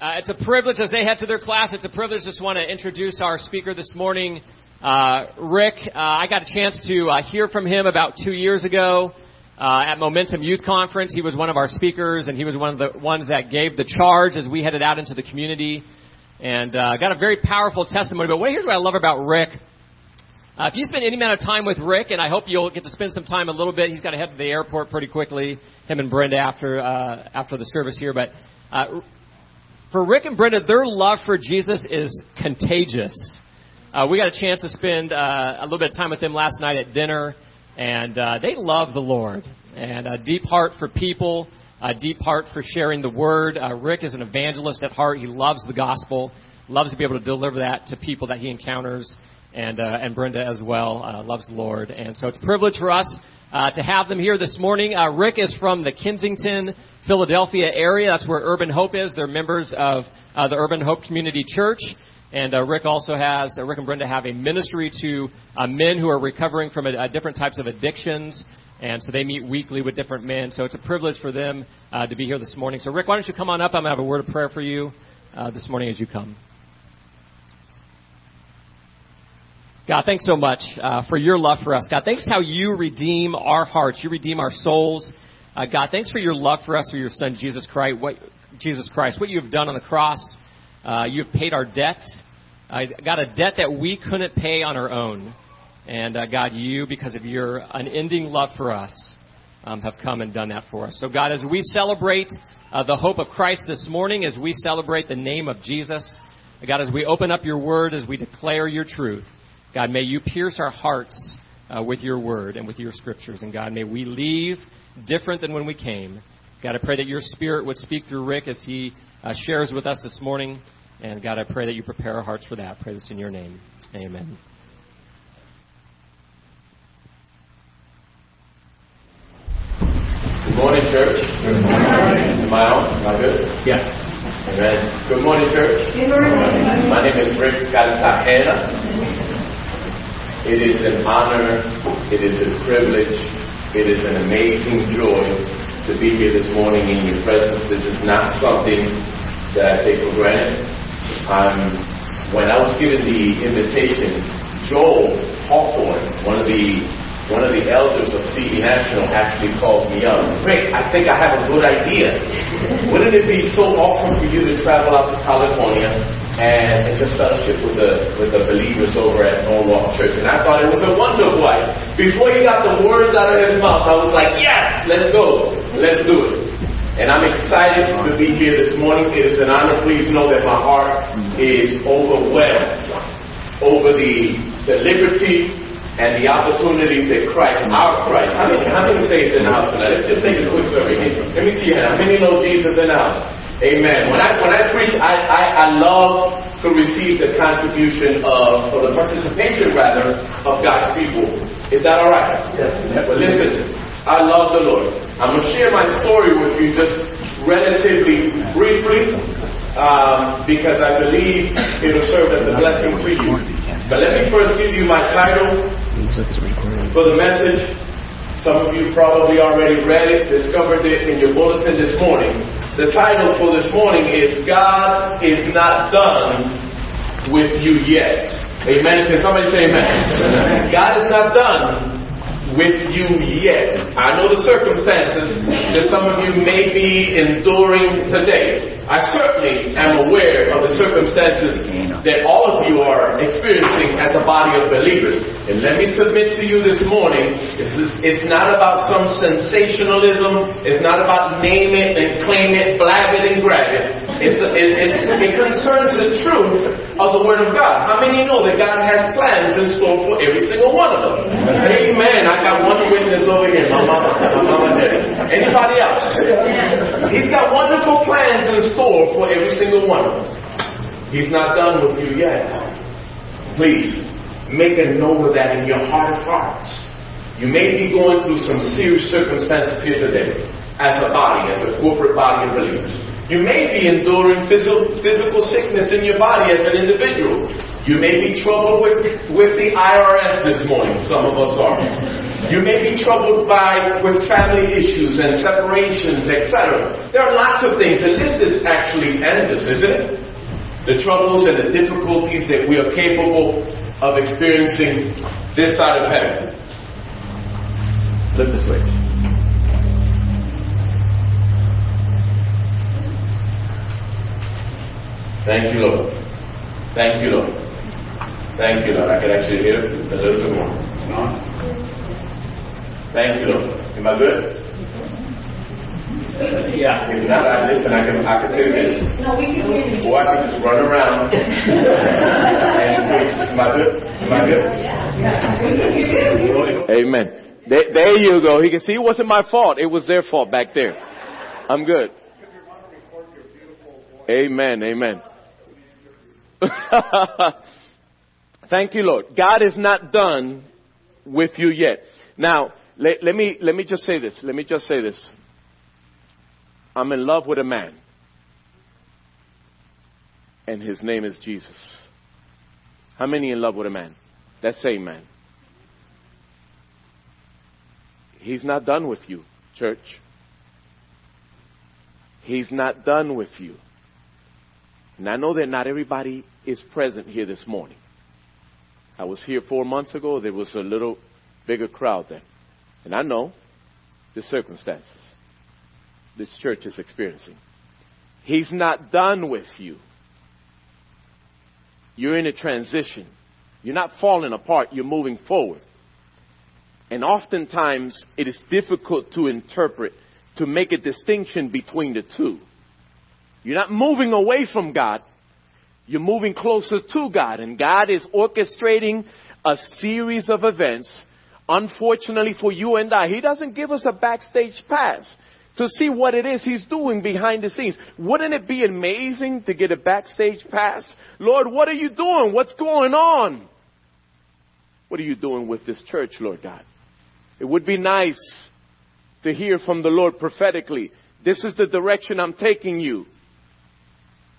Uh, it's a privilege as they head to their class. It's a privilege. Just want to introduce our speaker this morning, uh, Rick. Uh, I got a chance to uh, hear from him about two years ago uh, at Momentum Youth Conference. He was one of our speakers, and he was one of the ones that gave the charge as we headed out into the community, and uh, got a very powerful testimony. But here's what I love about Rick. If you spend any amount of time with Rick, and I hope you'll get to spend some time a little bit, he's got to head to the airport pretty quickly. Him and Brenda after uh, after the service here, but uh, for Rick and Brenda, their love for Jesus is contagious. Uh, we got a chance to spend uh, a little bit of time with them last night at dinner, and uh, they love the Lord and a deep heart for people, a deep heart for sharing the word. Uh, Rick is an evangelist at heart. He loves the gospel, loves to be able to deliver that to people that he encounters, and uh, and Brenda as well uh, loves the Lord. And so it's a privilege for us uh, to have them here this morning. Uh, Rick is from the Kensington, Philadelphia area. That's where Urban Hope is. They're members of uh, the Urban Hope Community Church. And uh, Rick also has, uh, Rick and Brenda have a ministry to uh, men who are recovering from uh, different types of addictions. And so they meet weekly with different men. So it's a privilege for them uh, to be here this morning. So, Rick, why don't you come on up? I'm going to have a word of prayer for you uh, this morning as you come. God, thanks so much uh, for your love for us. God, thanks how you redeem our hearts. You redeem our souls. Uh, God, thanks for your love for us through your Son, Jesus Christ. What, Jesus Christ, what you have done on the cross. Uh, you have paid our debt. Uh, got a debt that we couldn't pay on our own. And uh, God, you, because of your unending love for us, um, have come and done that for us. So, God, as we celebrate uh, the hope of Christ this morning, as we celebrate the name of Jesus, God, as we open up your word, as we declare your truth, God, may you pierce our hearts uh, with your word and with your scriptures. And God, may we leave different than when we came. God, I pray that your spirit would speak through Rick as he uh, shares with us this morning. And God, I pray that you prepare our hearts for that. I pray this in your name. Amen. Good morning, church. Good morning. Am I on? Am I good? Yeah. Amen. Good morning, church. Good morning. My name is Rick Cartagena. It is an honor, it is a privilege, it is an amazing joy to be here this morning in your presence. This is not something that I take for granted. Um, when I was given the invitation, Joel Hawthorne, one of the one of the elders of CE National actually called me up. Rick, I think I have a good idea. Wouldn't it be so awesome for you to travel out to California and, and just fellowship with the with the believers over at Norwalk Church? And I thought it was a wonderful idea. Before he got the words out of his mouth, I was like, yes, let's go, let's do it. And I'm excited to be here this morning. It is an honor. Please know that my heart is overwhelmed over the the liberty and the opportunities that Christ, our Christ, how many, how many it in the house tonight? Let's just take a quick survey here. Let me see how many know Jesus in the house. Amen. When I when I preach, I, I, I love to receive the contribution of, or the participation rather, of God's people. Is that all right? Yes. But listen, I love the Lord. I'm going to share my story with you just relatively briefly um, because I believe it'll serve as a blessing to you. But let me first give you my title for the message. Some of you probably already read it, discovered it in your bulletin this morning. The title for this morning is God is not done with you yet. Amen. Can somebody say amen? God is not done with you yet. I know the circumstances that some of you may be enduring today. I certainly am aware of the circumstances that all of you are experiencing as a body of believers. And let me submit to you this morning, it's, it's not about some sensationalism. It's not about name it and claim it, blab it and grab it. It's, it, it's, it concerns the truth of the Word of God. How many know that God has plans in store for every single one of us? Amen. I got one witness over here, my mama, my mama did. Anybody else? He's got wonderful plans in store for every single one of us. He's not done with you yet. Please make a note of that in your heart of hearts. You may be going through some serious circumstances here today as a body, as a corporate body of believers. You may be enduring physical, physical sickness in your body as an individual. You may be troubled with, with the IRS this morning. Some of us are. You may be troubled by with family issues and separations, etc. There are lots of things. and this is actually endless, isn't it? The troubles and the difficulties that we are capable of experiencing this side of heaven. Flip the switch. Thank you, Lord. Thank you, Lord. Thank you, Lord. I can actually hear a little bit more. Thank you, Lord. Am I good? Yeah. If not, I listen. I can I can do this. No, we can hear you. Or I can just run around and preach. Am I good? Am I good? Amen. There, there you go. He can see it wasn't my fault. It was their fault back there. I'm good. Amen. Amen. Thank you, Lord. God is not done with you yet. Now, let, let, me, let me just say this. Let me just say this. I'm in love with a man. And his name is Jesus. How many in love with a man? That same man. He's not done with you, church. He's not done with you. And I know that not everybody is present here this morning. I was here four months ago. There was a little bigger crowd then. And I know the circumstances this church is experiencing. He's not done with you. You're in a transition. You're not falling apart. You're moving forward. And oftentimes it is difficult to interpret, to make a distinction between the two. You're not moving away from God. You're moving closer to God. And God is orchestrating a series of events. Unfortunately for you and I, He doesn't give us a backstage pass to see what it is He's doing behind the scenes. Wouldn't it be amazing to get a backstage pass? Lord, what are you doing? What's going on? What are you doing with this church, Lord God? It would be nice to hear from the Lord prophetically. This is the direction I'm taking you.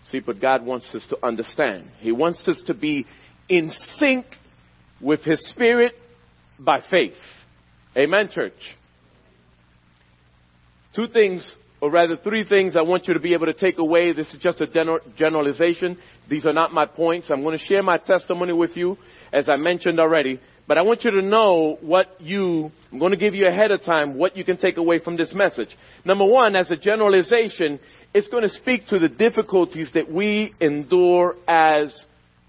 See, but God wants us to understand. He wants us to be in sync with His Spirit by faith. Amen, church. Two things, or rather three things I want you to be able to take away. This is just a generalization. These are not my points. I'm going to share my testimony with you, as I mentioned already. But I want you to know what you, I'm going to give you ahead of time what you can take away from this message. Number one, as a generalization, it's going to speak to the difficulties that we endure as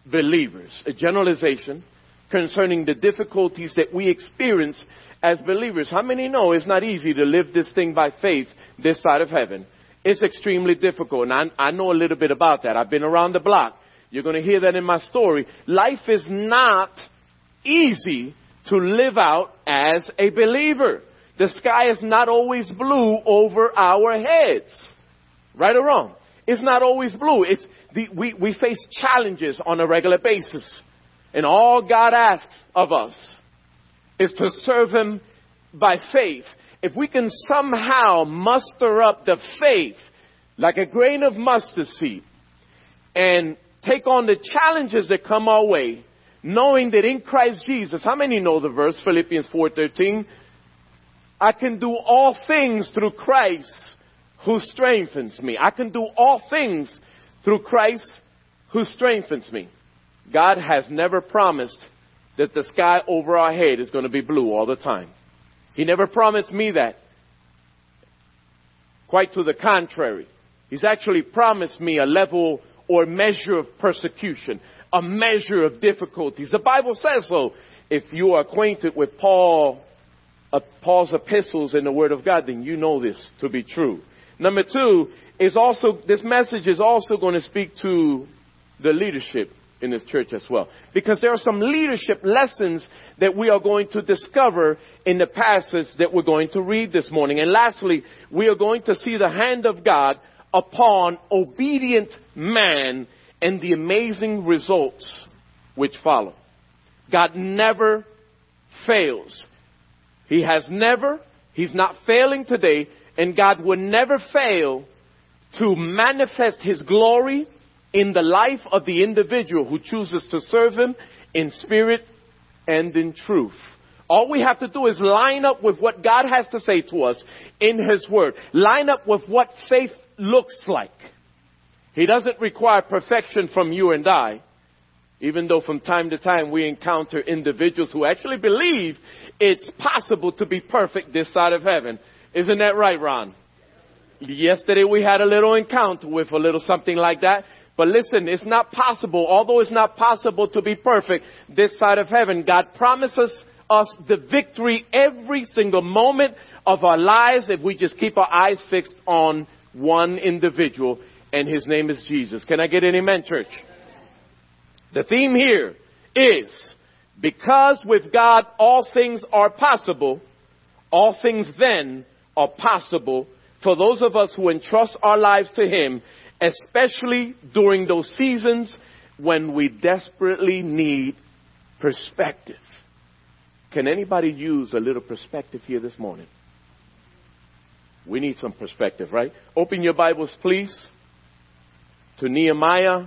believers. A generalization concerning the difficulties that we experience as believers. How many know it's not easy to live this thing by faith this side of heaven? It's extremely difficult, and I, I know a little bit about that. I've been around the block. You're going to hear that in my story. Life is not easy to live out as a believer. The sky is not always blue over our heads. Right or wrong? It's not always blue. It's the, we, we face challenges on a regular basis. And all God asks of us is to serve Him by faith. If we can somehow muster up the faith like a grain of mustard seed and take on the challenges that come our way, knowing that in Christ Jesus, how many know the verse, Philippians 4.13? I can do all things through Christ who strengthens me. I can do all things through Christ who strengthens me. God has never promised that the sky over our head is going to be blue all the time. He never promised me that. Quite to the contrary. He's actually promised me a level or measure of persecution, a measure of difficulties. The Bible says so. If you are acquainted with Paul, uh, Paul's epistles in the Word of God, then you know this to be true. Number two is also, this message is also going to speak to the leadership in this church as well. Because there are some leadership lessons that we are going to discover in the passage that we're going to read this morning. And lastly, we are going to see the hand of God upon obedient man and the amazing results which follow. God never fails. He has never, He's not failing today, and God will never fail to manifest His glory in the life of the individual who chooses to serve Him in spirit and in truth. All we have to do is line up with what God has to say to us in His Word. Line up with what faith looks like. He doesn't require perfection from you and I, even though from time to time we encounter individuals who actually believe it's possible to be perfect this side of heaven. Isn't that right, Ron? Yesterday we had a little encounter with a little something like that. But listen, it's not possible, although it's not possible to be perfect this side of heaven, God promises us the victory every single moment of our lives if we just keep our eyes fixed on one individual, and his name is Jesus. Can I get an amen, church? The theme here is because with God all things are possible, all things then are possible for those of us who entrust our lives to Him, especially during those seasons when we desperately need perspective. Can anybody use a little perspective here this morning? We need some perspective, right? Open your Bibles, please, to Nehemiah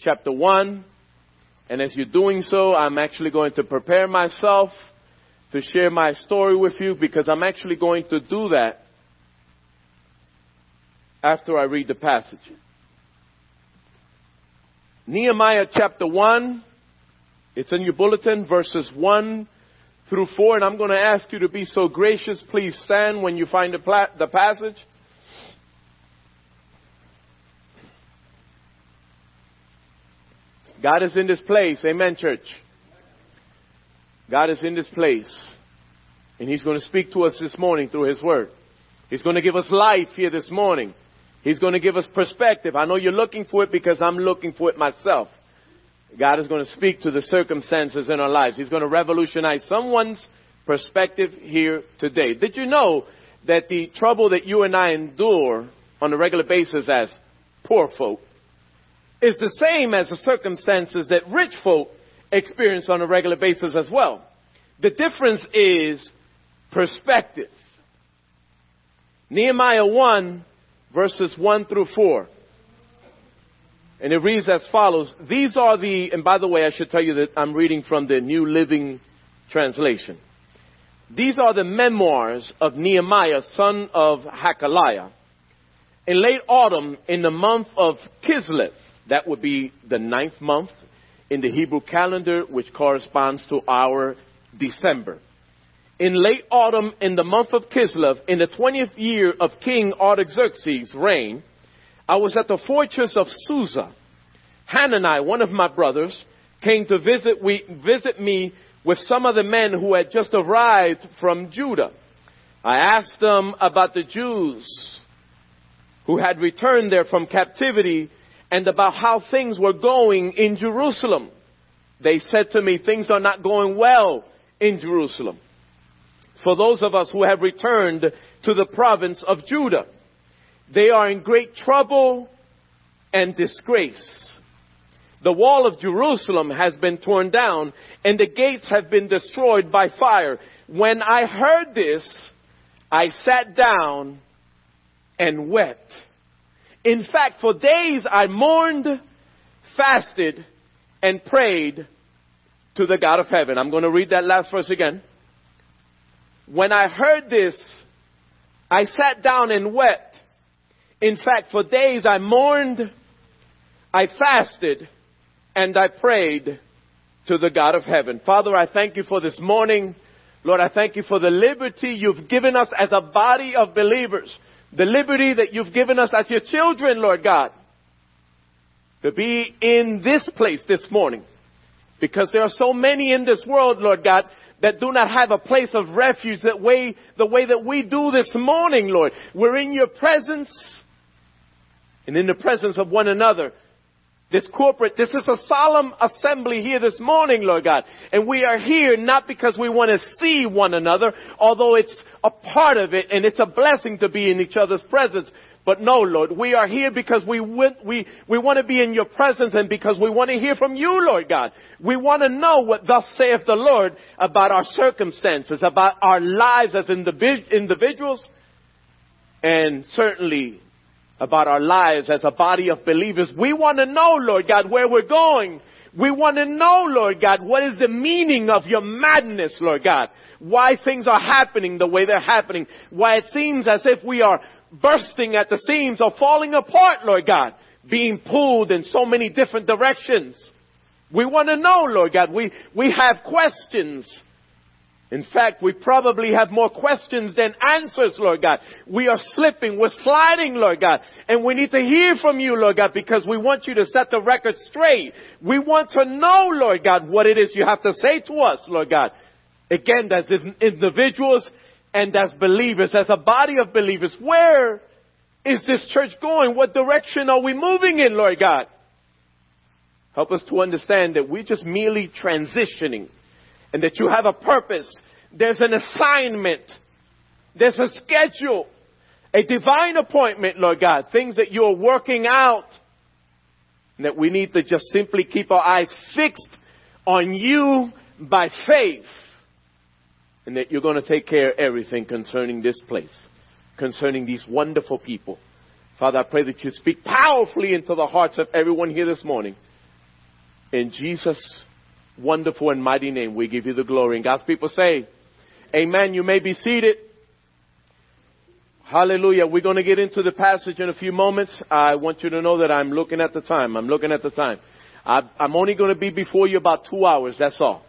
chapter 1. And as you're doing so, I'm actually going to prepare myself to share my story with you because I'm actually going to do that after I read the passage. Nehemiah chapter 1, it's in your bulletin, verses 1 through 4, and I'm going to ask you to be so gracious. Please stand when you find the, pla- the passage. God is in this place. Amen, church. God is in this place. And He's going to speak to us this morning through His Word. He's going to give us life here this morning. He's going to give us perspective. I know you're looking for it because I'm looking for it myself. God is going to speak to the circumstances in our lives. He's going to revolutionize someone's perspective here today. Did you know that the trouble that you and I endure on a regular basis as poor folk is the same as the circumstances that rich folk experience on a regular basis as well? The difference is perspective. Nehemiah 1 verses 1 through 4. And it reads as follows. These are the, and by the way, I should tell you that I'm reading from the New Living Translation. These are the memoirs of Nehemiah, son of Hacaliah. In late autumn, in the month of Kislev, that would be the ninth month in the Hebrew calendar, which corresponds to our December. In late autumn, in the month of Kislev, in the 20th year of King Artaxerxes' reign, I was at the fortress of Susa. Hanani, one of my brothers, came to visit, we, visit me with some of the men who had just arrived from Judah. I asked them about the Jews who had returned there from captivity and about how things were going in Jerusalem. They said to me, things are not going well in Jerusalem. For those of us who have returned to the province of Judah. They are in great trouble and disgrace. The wall of Jerusalem has been torn down and the gates have been destroyed by fire. When I heard this, I sat down and wept. In fact, for days I mourned, fasted, and prayed to the God of heaven. I'm going to read that last verse again. When I heard this, I sat down and wept. In fact, for days I mourned, I fasted, and I prayed to the God of heaven. Father, I thank you for this morning. Lord, I thank you for the liberty you've given us as a body of believers. The liberty that you've given us as your children, Lord God. To be in this place this morning. Because there are so many in this world, Lord God, that do not have a place of refuge that way, the way that we do this morning, Lord. We're in your presence and in the presence of one another. This corporate, this is a solemn assembly here this morning, Lord God. And we are here not because we want to see one another, although it's a part of it and it's a blessing to be in each other's presence. But no, Lord, we are here because we want, we, we want to be in your presence and because we want to hear from you, Lord God. We want to know what thus saith the Lord about our circumstances, about our lives as individuals, and certainly about our lives as a body of believers. We want to know, Lord God, where we're going. We want to know, Lord God, what is the meaning of your madness, Lord God? Why things are happening the way they're happening. Why it seems as if we are bursting at the seams or falling apart, Lord God. Being pulled in so many different directions. We want to know, Lord God. We, we have questions. In fact, we probably have more questions than answers, Lord God. We are slipping, we're sliding, Lord God. And we need to hear from you, Lord God, because we want you to set the record straight. We want to know, Lord God, what it is you have to say to us, Lord God. Again, as individuals and as believers, as a body of believers, where is this church going? What direction are we moving in, Lord God? Help us to understand that we're just merely transitioning and that you have a purpose. There's an assignment. There's a schedule. A divine appointment, Lord God. Things that you're working out. That we need to just simply keep our eyes fixed on you by faith. And that you're going to take care of everything concerning this place. Concerning these wonderful people. Father, I pray that you speak powerfully into the hearts of everyone here this morning. In Jesus' wonderful and mighty name, we give you the glory. And God's people say, Amen. You may be seated. Hallelujah. We're going to get into the passage in a few moments. I want you to know that I'm looking at the time. I'm looking at the time. I'm only going to be before you about two hours. That's all.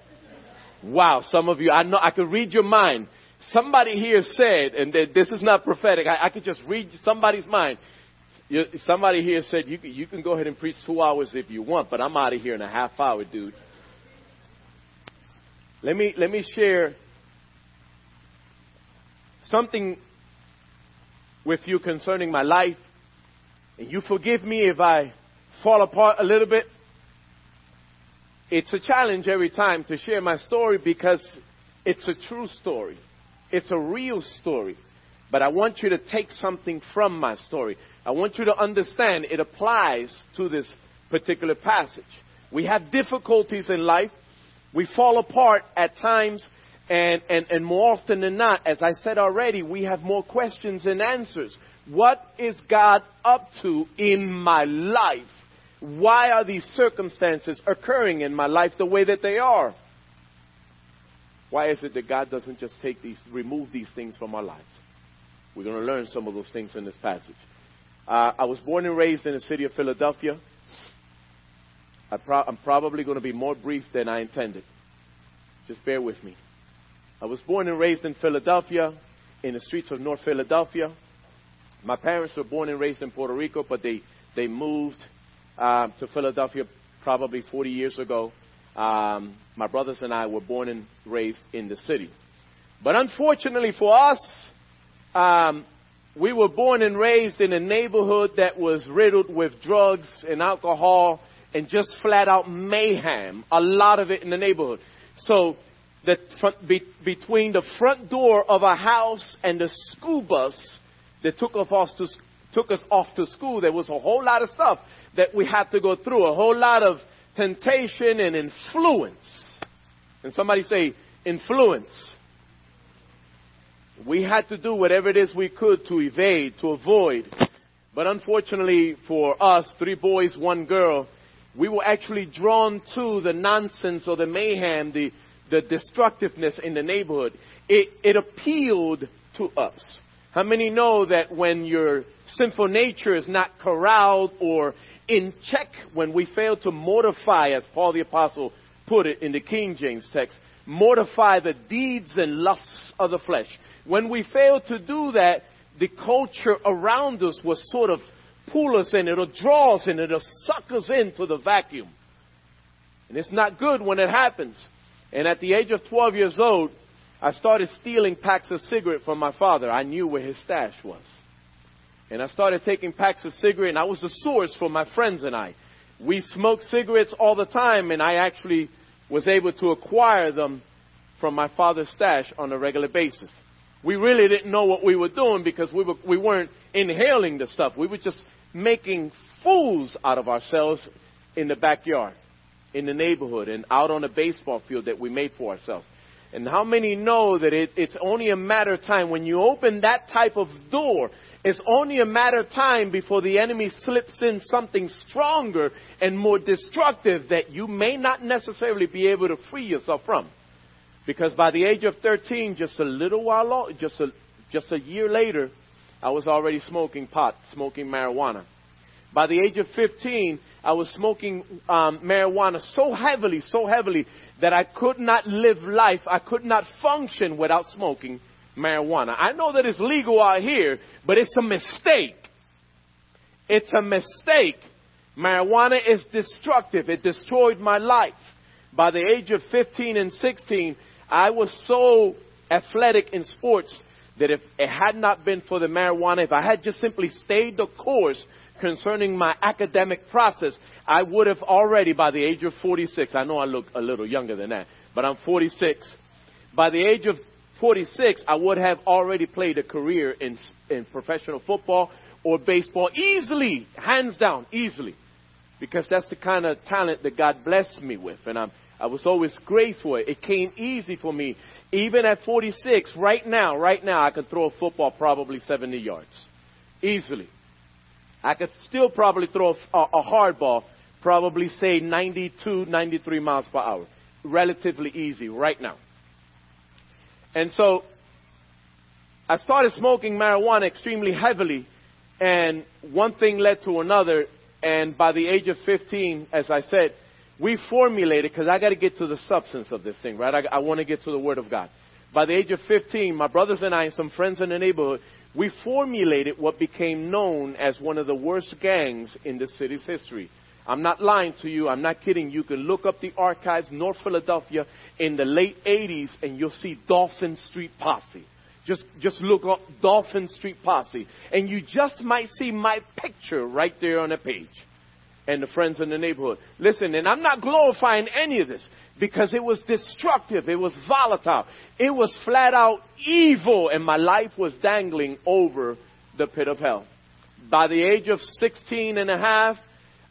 Wow. Some of you, I know, I could read your mind. Somebody here said, and this is not prophetic, I, I could just read somebody's mind. Somebody here said you can, you can go ahead and preach two hours if you want, but I'm out of here in a half hour, dude. Let me let me share something with you concerning my life, and you forgive me if I fall apart a little bit. It's a challenge every time to share my story because it's a true story. It's a real story. But I want you to take something from my story. I want you to understand it applies to this particular passage. We have difficulties in life. We fall apart at times, and, and, and more often than not, as I said already, we have more questions than answers. What is God up to in my life? Why are these circumstances occurring in my life the way that they are? Why is it that God doesn't just take these, remove these things from our lives? We're going to learn some of those things in this passage. Uh, I was born and raised in the city of Philadelphia. I am probably going to be more brief than I intended. Just bear with me. I was born and raised in Philadelphia, in the streets of North Philadelphia. My parents were born and raised in Puerto Rico, but they, they moved uh, to Philadelphia probably 40 years ago. Um, my brothers and I were born and raised in the city. But unfortunately for us, um, we were born and raised in a neighborhood that was riddled with drugs and alcohol and just flat out mayhem. A lot of it in the neighborhood. So the be, between the front door of our house and the school bus that took us to took us off to school, there was a whole lot of stuff that we had to go through. A whole lot of temptation and influence. And somebody say influence. We had to do whatever it is we could to evade, to avoid. But unfortunately for us, three boys, one girl, we were actually drawn to the nonsense or the mayhem, the, the destructiveness in the neighborhood. It, it appealed to us. How many know that when your sinful nature is not corralled or in check, when we fail to mortify, as Paul the Apostle put it in the King James text, mortify the deeds and lusts of the flesh. When we fail to do that, the culture around us will sort of pull us in, it'll draw us in, it'll suck us into the vacuum. And it's not good when it happens. And at the age of 12 years old, I started stealing packs of cigarette from my father. I knew where his stash was. And I started taking packs of cigarette, and I was the source for my friends and I. We smoked cigarettes all the time, and I actually was able to acquire them from my father's stash on a regular basis. We really didn't know what we were doing because we, were, we weren't inhaling the stuff. We were just making fools out of ourselves in the backyard, in the neighborhood, and out on the baseball field that we made for ourselves. And how many know that it, it's only a matter of time when you open that type of door, it's only a matter of time before the enemy slips in something stronger and more destructive that you may not necessarily be able to free yourself from. Because by the age of 13, just a little while, just a, just a year later, I was already smoking pot, smoking marijuana. By the age of 15, I was smoking um, marijuana so heavily, so heavily that I could not live life. I could not function without smoking marijuana. I know that it's legal out here, but it's a mistake. It's a mistake. Marijuana is destructive. It destroyed my life. By the age of 15 and 16, I was so athletic in sports that if it had not been for the marijuana, if I had just simply stayed the course concerning my academic process, I would have already, by the age of 46, I know I look a little younger than that, but I'm 46. By the age of 46, I would have already played a career in, in professional football or baseball easily, hands down, easily. Because that's the kind of talent that God blessed me with. And I'm, I was always grateful. It came easy for me. Even at 46, right now, right now, I could throw a football probably 70 yards. Easily. I could still probably throw a, a hard ball, probably say 92, 93 miles per hour. Relatively easy right now. And so I started smoking marijuana extremely heavily, and one thing led to another. And by the age of 15, as I said, we formulated, because I got to get to the substance of this thing, right? I, I want to get to the Word of God. By the age of 15, my brothers and I and some friends in the neighborhood, we formulated what became known as one of the worst gangs in the city's history. I'm not lying to you. I'm not kidding. You can look up the archives, North Philadelphia, in the late 80s, and you'll see Dolphin Street Posse. Just, just look up Dolphin Street Posse, and you just might see my picture right there on the page and the friends in the neighborhood. Listen, and I'm not glorifying any of this because it was destructive. It was volatile. It was flat out evil and my life was dangling over the pit of hell. By the age of 16 and a half,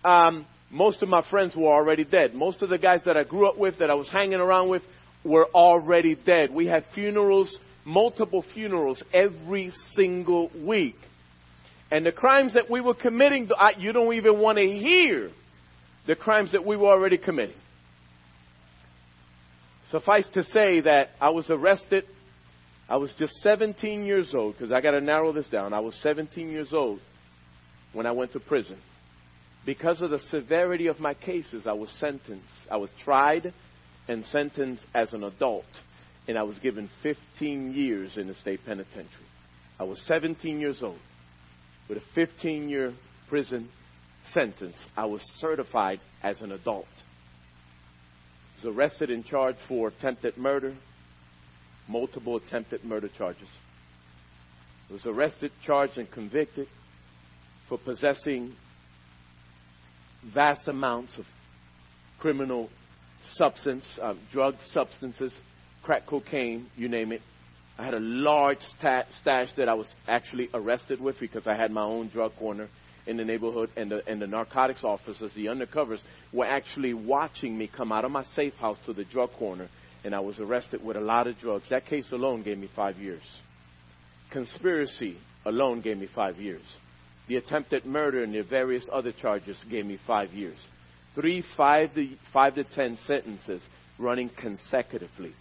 um, most of my friends were already dead. Most of the guys that I grew up with, that I was hanging around with, were already dead. We had funerals, multiple funerals every single week. And the crimes that we were committing, you don't even want to hear the crimes that we were already committing. Suffice to say that I was arrested. I was just 17 years old, because I got to narrow this down. I was 17 years old when I went to prison. Because of the severity of my cases, I was sentenced. I was tried and sentenced as an adult, and I was given 15 years in the state penitentiary. I was 17 years old with a 15 year prison sentence. I was certified as an adult. I was arrested and charged for attempted murder, multiple attempted murder charges. I was arrested, charged, and convicted for possessing vast amounts of criminal substance, uh, drug substances, crack cocaine, you name it, I had a large stash that I was actually arrested with because I had my own drug corner in the neighborhood, and the, and the narcotics officers, the undercovers, were actually watching me come out of my safe house to the drug corner, and I was arrested with a lot of drugs. That case alone gave me five years. Conspiracy alone gave me five years. The attempted murder and the various other charges gave me five years. Three five to, five to ten sentences running consecutively.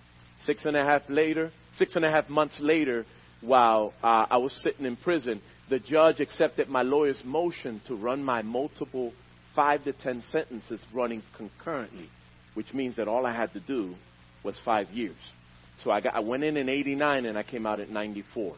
Six and a half later, six and a half months later, while uh, I was sitting in prison, the judge accepted my lawyer's motion to run my multiple five to ten sentences running concurrently, which means that all I had to do was five years. So I, got, I went in in 89 and I came out at 94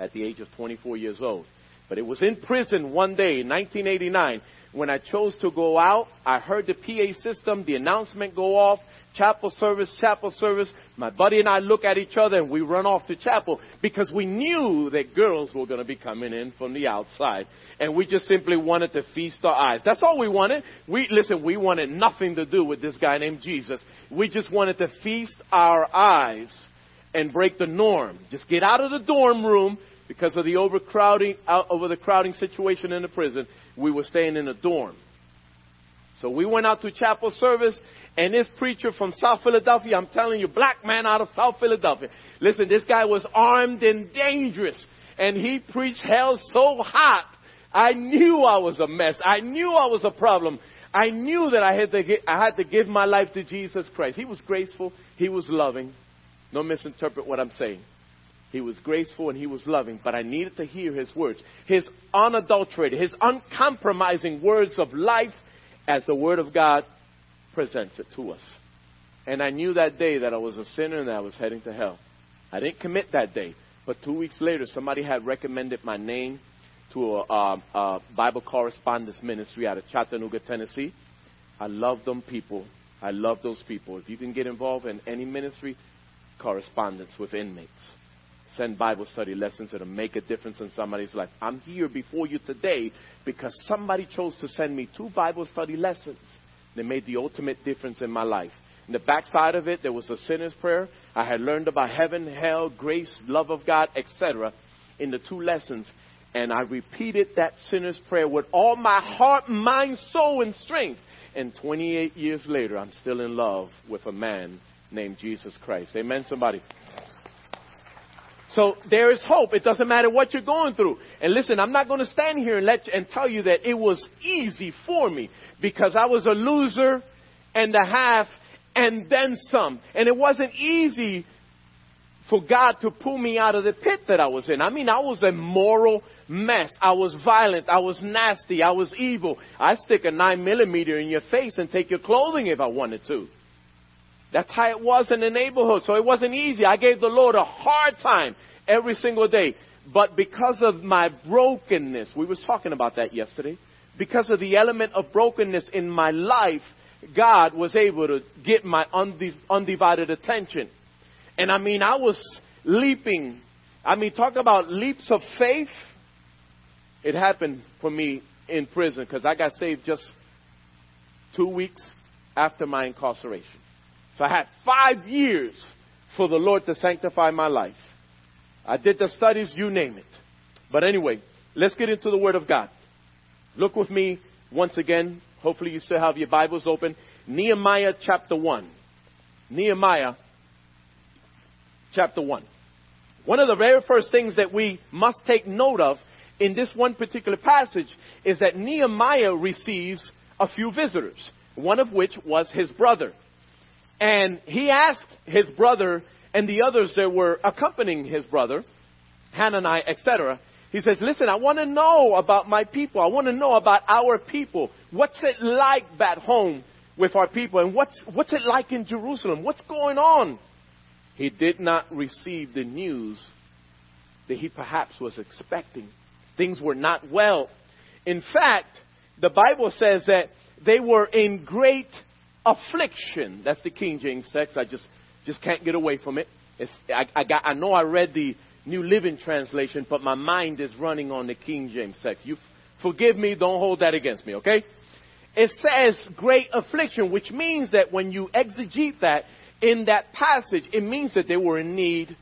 at the age of 24 years old. But it was in prison one day in 1989 when I chose to go out. I heard the PA system, the announcement go off, chapel service, chapel service. My buddy and I look at each other and we run off to chapel because we knew that girls were going to be coming in from the outside. And we just simply wanted to feast our eyes. That's all we wanted. We, listen, we wanted nothing to do with this guy named Jesus. We just wanted to feast our eyes and break the norm. Just get out of the dorm room because of the overcrowding, situation in the prison, we were staying in a dorm. So we went out to chapel service, and this preacher from South Philadelphia, I'm telling you, black man out of South Philadelphia. Listen, this guy was armed and dangerous, and he preached hell so hot. I knew I was a mess. I knew I was a problem. I knew that I had to get, I had to give my life to Jesus Christ. He was graceful. He was loving. Don't misinterpret what I'm saying. He was graceful and he was loving, but I needed to hear his words. His unadulterated, his uncompromising words of life as the Word of God presents it to us. And I knew that day that I was a sinner and I was heading to hell. I didn't commit that day, but two weeks later, somebody had recommended my name to a, a, a Bible correspondence ministry out of Chattanooga, Tennessee. I love them people. I love those people. If you can get involved in any ministry, correspondence with inmates send Bible study lessons that'll make a difference in somebody's life. I'm here before you today because somebody chose to send me two Bible study lessons. that made the ultimate difference in my life. In the backside of it, there was a sinner's prayer. I had learned about heaven, hell, grace, love of God, etc. in the two lessons. And I repeated that sinner's prayer with all my heart, mind, soul, and strength. And 28 years later, I'm still in love with a man named Jesus Christ. Amen, somebody. So there is hope. It doesn't matter what you're going through. And listen, I'm not going to stand here and let you, and tell you that it was easy for me because I was a loser and a half and then some. And it wasn't easy for God to pull me out of the pit that I was in. I mean, I was a moral mess. I was violent. I was nasty. I was evil. I'd stick a nine millimeter in your face and take your clothing if I wanted to. That's how it was in the neighborhood. So it wasn't easy. I gave the Lord a hard time every single day. But because of my brokenness, we was talking about that yesterday. Because of the element of brokenness in my life, God was able to get my undivided attention. And I mean, I was leaping. I mean, talk about leaps of faith. It happened for me in prison because I got saved just two weeks after my incarceration. So I had five years for the Lord to sanctify my life. I did the studies, you name it. But anyway, let's get into the Word of God. Look with me once again. Hopefully, you still have your Bibles open. Nehemiah chapter 1. Nehemiah chapter 1. One of the very first things that we must take note of in this one particular passage is that Nehemiah receives a few visitors, one of which was his brother. And he asked his brother and the others that were accompanying his brother, Hanani, etc. He says, listen, I want to know about my people. I want to know about our people. What's it like back home with our people? And what's, what's it like in Jerusalem? What's going on? He did not receive the news that he perhaps was expecting. Things were not well. In fact, the Bible says that they were in great affliction. That's the King James text. I just just can't get away from it. I, I, got, I know I read the New Living Translation, but my mind is running on the King James text. You forgive me. Don't hold that against me. Okay? It says great affliction, which means that when you exegete that in that passage, it means that they were in need.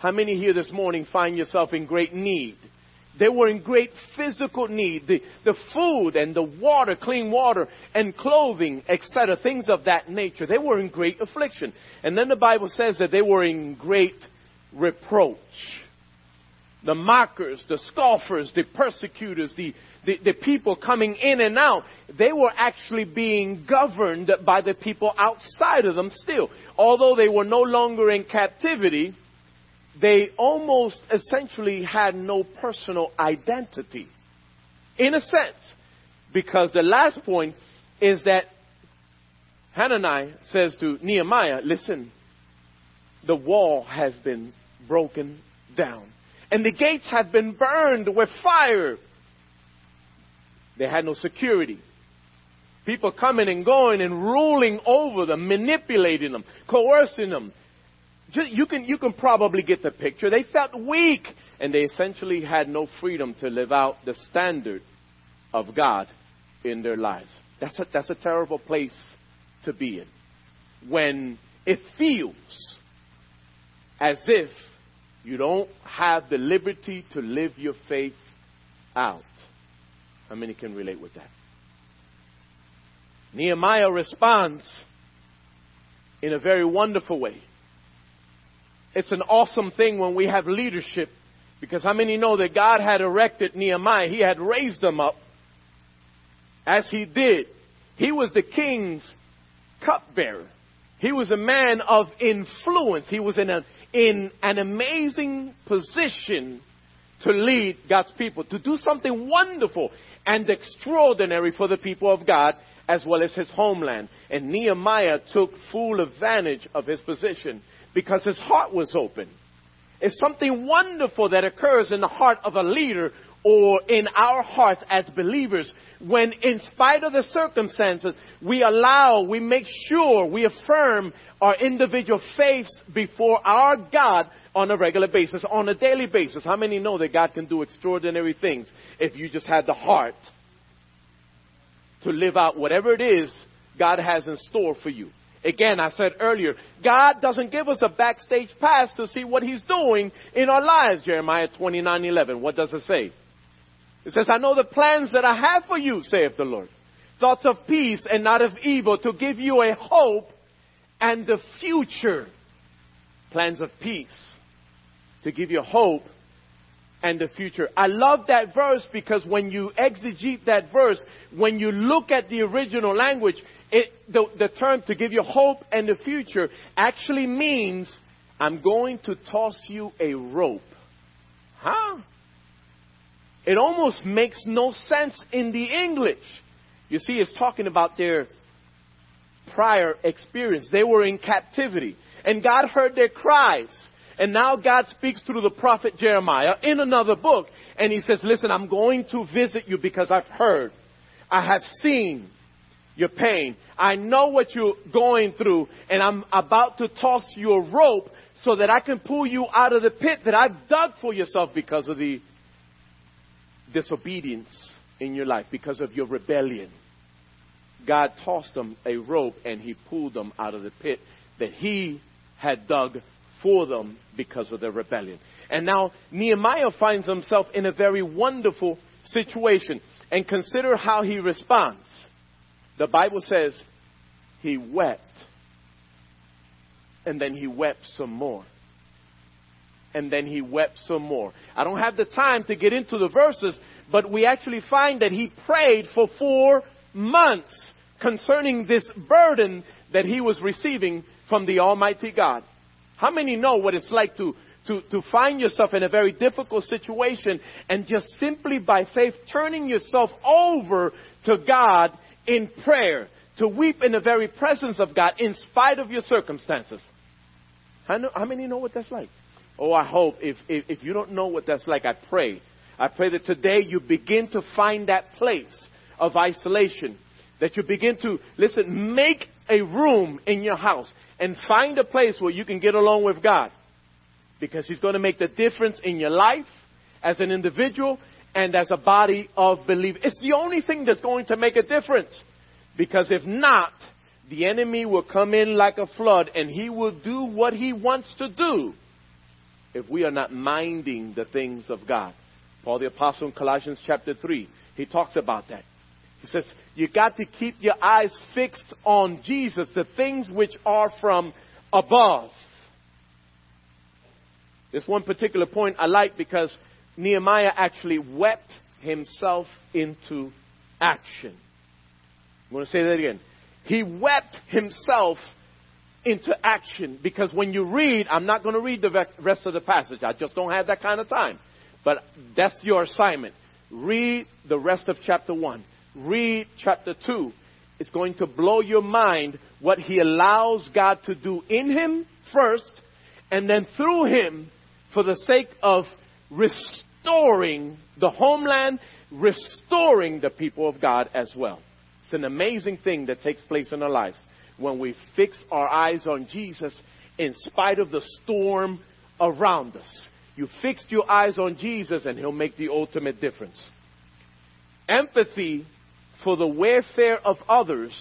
How many here this morning find yourself in great need? They were in great physical need. The, the food and the water, clean water and clothing, etc., things of that nature. They were in great affliction. And then the Bible says that they were in great reproach. The mockers, the scoffers, the persecutors, the, the, the people coming in and out, they were actually being governed by the people outside of them still. Although they were no longer in captivity, they almost essentially had no personal identity. In a sense, because the last point is that Hanani says to Nehemiah, listen, the wall has been broken down. And the gates have been burned with fire. They had no security. People coming and going and ruling over them, manipulating them, coercing them, you can, you can probably get the picture. They felt weak and they essentially had no freedom to live out the standard of God in their lives. That's a, that's a terrible place to be in. When it feels as if you don't have the liberty to live your faith out. How many can relate with that? Nehemiah responds in a very wonderful way. It's an awesome thing when we have leadership because how many know that God had erected Nehemiah? He had raised him up as he did. He was the king's cupbearer. He was a man of influence. He was in, a, in an amazing position to lead God's people, to do something wonderful and extraordinary for the people of God as well as his homeland. And Nehemiah took full advantage of his position because his heart was open. It's something wonderful that occurs in the heart of a leader or in our hearts as believers when in spite of the circumstances we allow, we make sure, we affirm our individual faiths before our God on a regular basis, on a daily basis. How many know that God can do extraordinary things if you just had the heart to live out whatever it is God has in store for you? Again, I said earlier, God doesn't give us a backstage pass to see what He's doing in our lives. Jeremiah 29 11. What does it say? It says, I know the plans that I have for you, saith the Lord. Thoughts of peace and not of evil, to give you a hope and the future. Plans of peace. To give you hope and the future. I love that verse because when you exegete that verse, when you look at the original language, it, the, the term to give you hope and the future actually means I'm going to toss you a rope. Huh? It almost makes no sense in the English. You see, it's talking about their prior experience. They were in captivity, and God heard their cries. And now God speaks through the prophet Jeremiah in another book. And he says, Listen, I'm going to visit you because I've heard. I have seen your pain. I know what you're going through. And I'm about to toss you a rope so that I can pull you out of the pit that I've dug for yourself because of the disobedience in your life, because of your rebellion. God tossed them a rope and he pulled them out of the pit that he had dug for them because of their rebellion. And now Nehemiah finds himself in a very wonderful situation. And consider how he responds. The Bible says he wept. And then he wept some more. And then he wept some more. I don't have the time to get into the verses, but we actually find that he prayed for four months concerning this burden that he was receiving from the Almighty God. How many know what it's like to, to, to find yourself in a very difficult situation and just simply by faith turning yourself over to God in prayer, to weep in the very presence of God in spite of your circumstances? How, know, how many know what that's like? Oh, I hope if, if, if you don't know what that's like, I pray. I pray that today you begin to find that place of isolation. That you begin to, listen, make a room in your house and find a place where you can get along with God. Because He's going to make the difference in your life as an individual and as a body of believers. It's the only thing that's going to make a difference. Because if not, the enemy will come in like a flood and he will do what he wants to do if we are not minding the things of God. Paul the Apostle in Colossians chapter 3, he talks about that. He says, you got to keep your eyes fixed on Jesus, the things which are from above. This one particular point I like because Nehemiah actually wept himself into action. I'm going to say that again. He wept himself into action because when you read, I'm not going to read the rest of the passage. I just don't have that kind of time. But that's your assignment. Read the rest of chapter 1 read chapter 2, it's going to blow your mind what he allows God to do in him first, and then through him for the sake of restoring the homeland, restoring the people of God as well. It's an amazing thing that takes place in our lives when we fix our eyes on Jesus in spite of the storm around us. You fixed your eyes on Jesus and he'll make the ultimate difference. Empathy for the welfare of others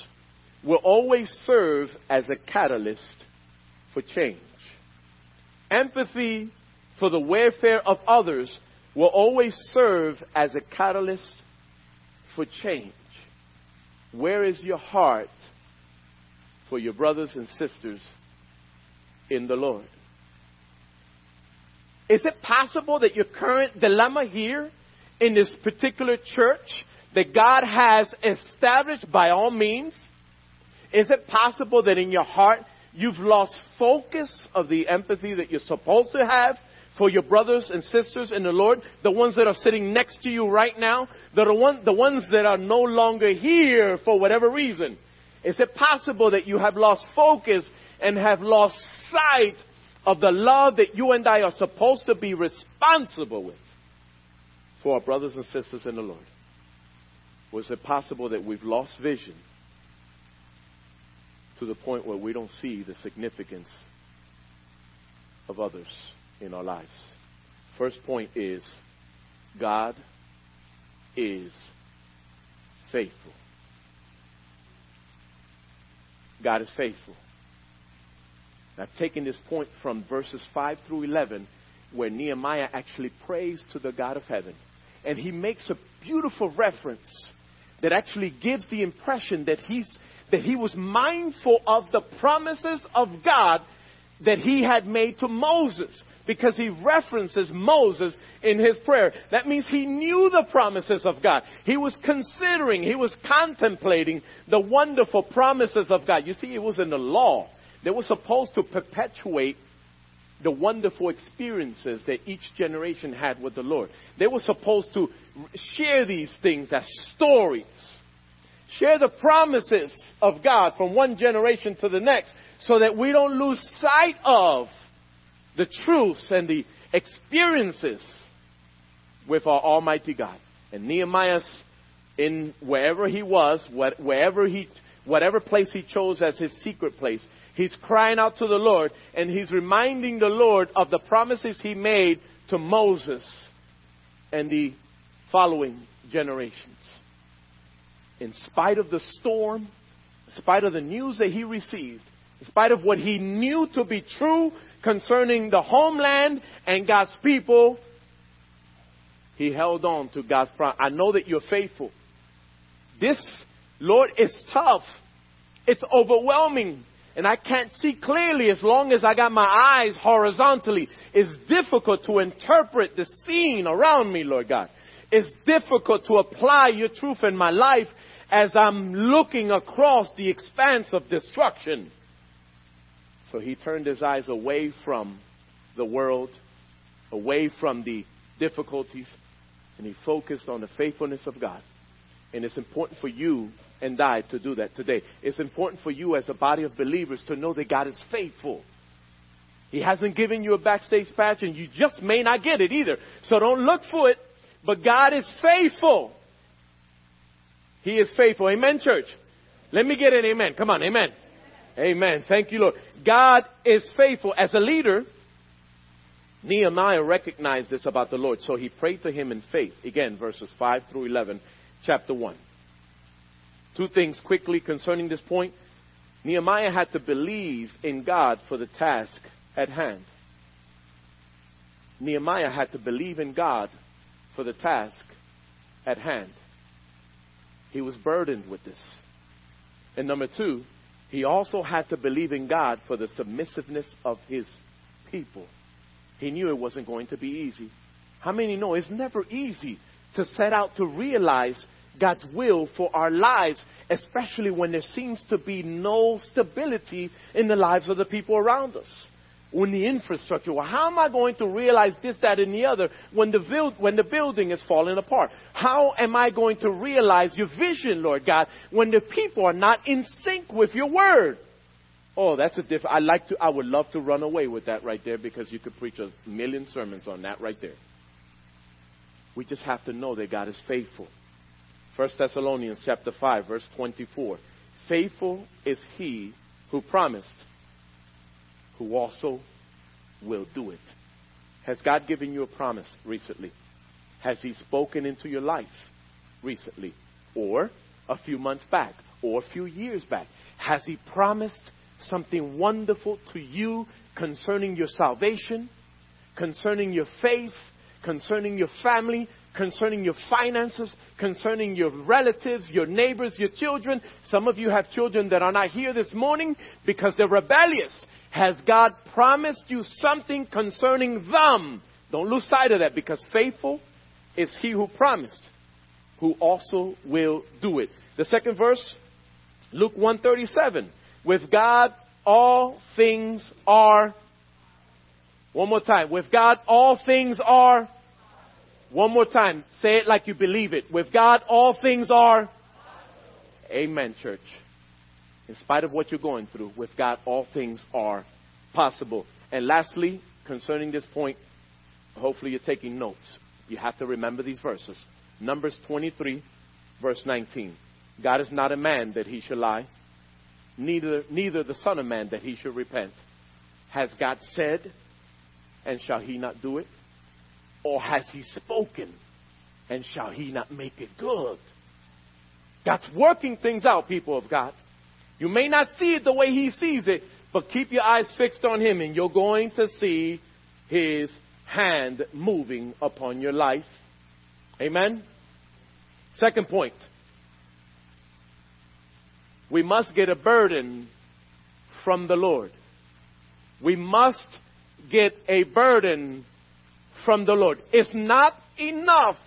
will always serve as a catalyst for change. Empathy for the welfare of others will always serve as a catalyst for change. Where is your heart for your brothers and sisters in the Lord? Is it possible that your current dilemma here in this particular church that God has established by all means? Is it possible that in your heart you've lost focus of the empathy that you're supposed to have for your brothers and sisters in the Lord, the ones that are sitting next to you right now, the, one, the ones that are no longer here for whatever reason? Is it possible that you have lost focus and have lost sight of the love that you and I are supposed to be responsible with for our brothers and sisters in the Lord? Was it possible that we've lost vision to the point where we don't see the significance of others in our lives? First point is God is faithful. God is faithful. I've taken this point from verses 5 through 11, where Nehemiah actually prays to the God of heaven. And he makes a beautiful reference that actually gives the impression that, he's, that he was mindful of the promises of God that he had made to Moses because he references Moses in his prayer. That means he knew the promises of God. He was considering, he was contemplating the wonderful promises of God. You see, it was in the law. They were supposed to perpetuate the wonderful experiences that each generation had with the Lord. They were supposed to share these things as stories, share the promises of God from one generation to the next so that we don't lose sight of the truths and the experiences with our Almighty God. And Nehemiah, in wherever he was, wherever he, whatever place he chose as his secret place, He's crying out to the Lord and he's reminding the Lord of the promises he made to Moses and the following generations. In spite of the storm, in spite of the news that he received, in spite of what he knew to be true concerning the homeland and God's people, he held on to God's promise. I know that you're faithful. This, Lord, is tough. It's overwhelming and I can't see clearly as long as I got my eyes horizontally. It's difficult to interpret the scene around me, Lord God. It's difficult to apply your truth in my life as I'm looking across the expanse of destruction. So he turned his eyes away from the world, away from the difficulties, and he focused on the faithfulness of God. And it's important for you and I to do that today. It's important for you as a body of believers to know that God is faithful. He hasn't given you a backstage patch and you just may not get it either. So don't look for it, but God is faithful. He is faithful. Amen, church. Let me get an amen. Come on, amen. Amen. Thank you, Lord. God is faithful. As a leader, Nehemiah recognized this about the Lord, so he prayed to him in faith. Again, verses 5 through 11, chapter 1. Two things quickly concerning this point. Nehemiah had to believe in God for the task at hand. Nehemiah had to believe in God for the task at hand. He was burdened with this. And number two, he also had to believe in God for the submissiveness of his people. He knew it wasn't going to be easy. How many know it's never easy to set out to realize God's will for our lives, especially when there seems to be no stability in the lives of the people around us. When the infrastructure, well, how am I going to realize this, that, and the other when the, build, when the building is falling apart? How am I going to realize your vision, Lord God, when the people are not in sync with your word? Oh, that's a different. I like to. I would love to run away with that right there because you could preach a million sermons on that right there. We just have to know that God is faithful. 1 Thessalonians chapter 5 verse 24. Faithful is he who promised, who also will do it. Has God given you a promise recently? Has he spoken into your life recently? Or a few months back? Or a few years back? Has he promised something wonderful to you concerning your salvation, concerning your faith, concerning your family, concerning your finances, concerning your relatives, your neighbors, your children. Some of you have children that are not here this morning because they're rebellious. Has God promised you something concerning them? Don't lose sight of that because faithful is he who promised, who also will do it. The second verse, Luke 137. With God, all things are. One more time. With God, all things are one more time. Say it like you believe it. With God, all things are. Amen, church. In spite of what you're going through, with God, all things are possible. And lastly, concerning this point, hopefully you're taking notes. You have to remember these verses. Numbers 23, verse 19. God is not a man that he should lie, neither, neither the Son of Man that he should repent. Has God said, and shall he not do it? Or has he spoken? And shall he not make it good? God's working things out, people of God. You may not see it the way he sees it, but keep your eyes fixed on him and you're going to see his hand moving upon your life. Amen? Second point. We must get a burden from the Lord. We must get a burden from the Lord. It's not enough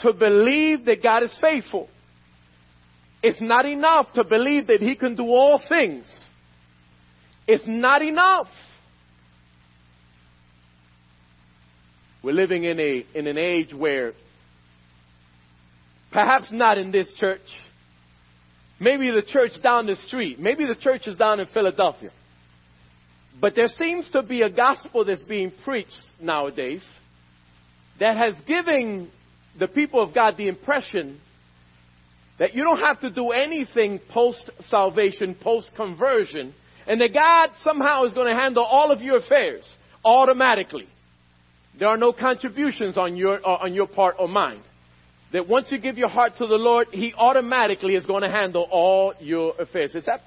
to believe that God is faithful. It's not enough to believe that He can do all things. It's not enough. We're living in a in an age where perhaps not in this church. Maybe the church down the street. Maybe the church is down in Philadelphia. But there seems to be a gospel that's being preached nowadays that has given the people of God the impression that you don't have to do anything post salvation, post conversion, and that God somehow is going to handle all of your affairs automatically. There are no contributions on your, uh, on your part or mine. That once you give your heart to the Lord, He automatically is going to handle all your affairs. Is that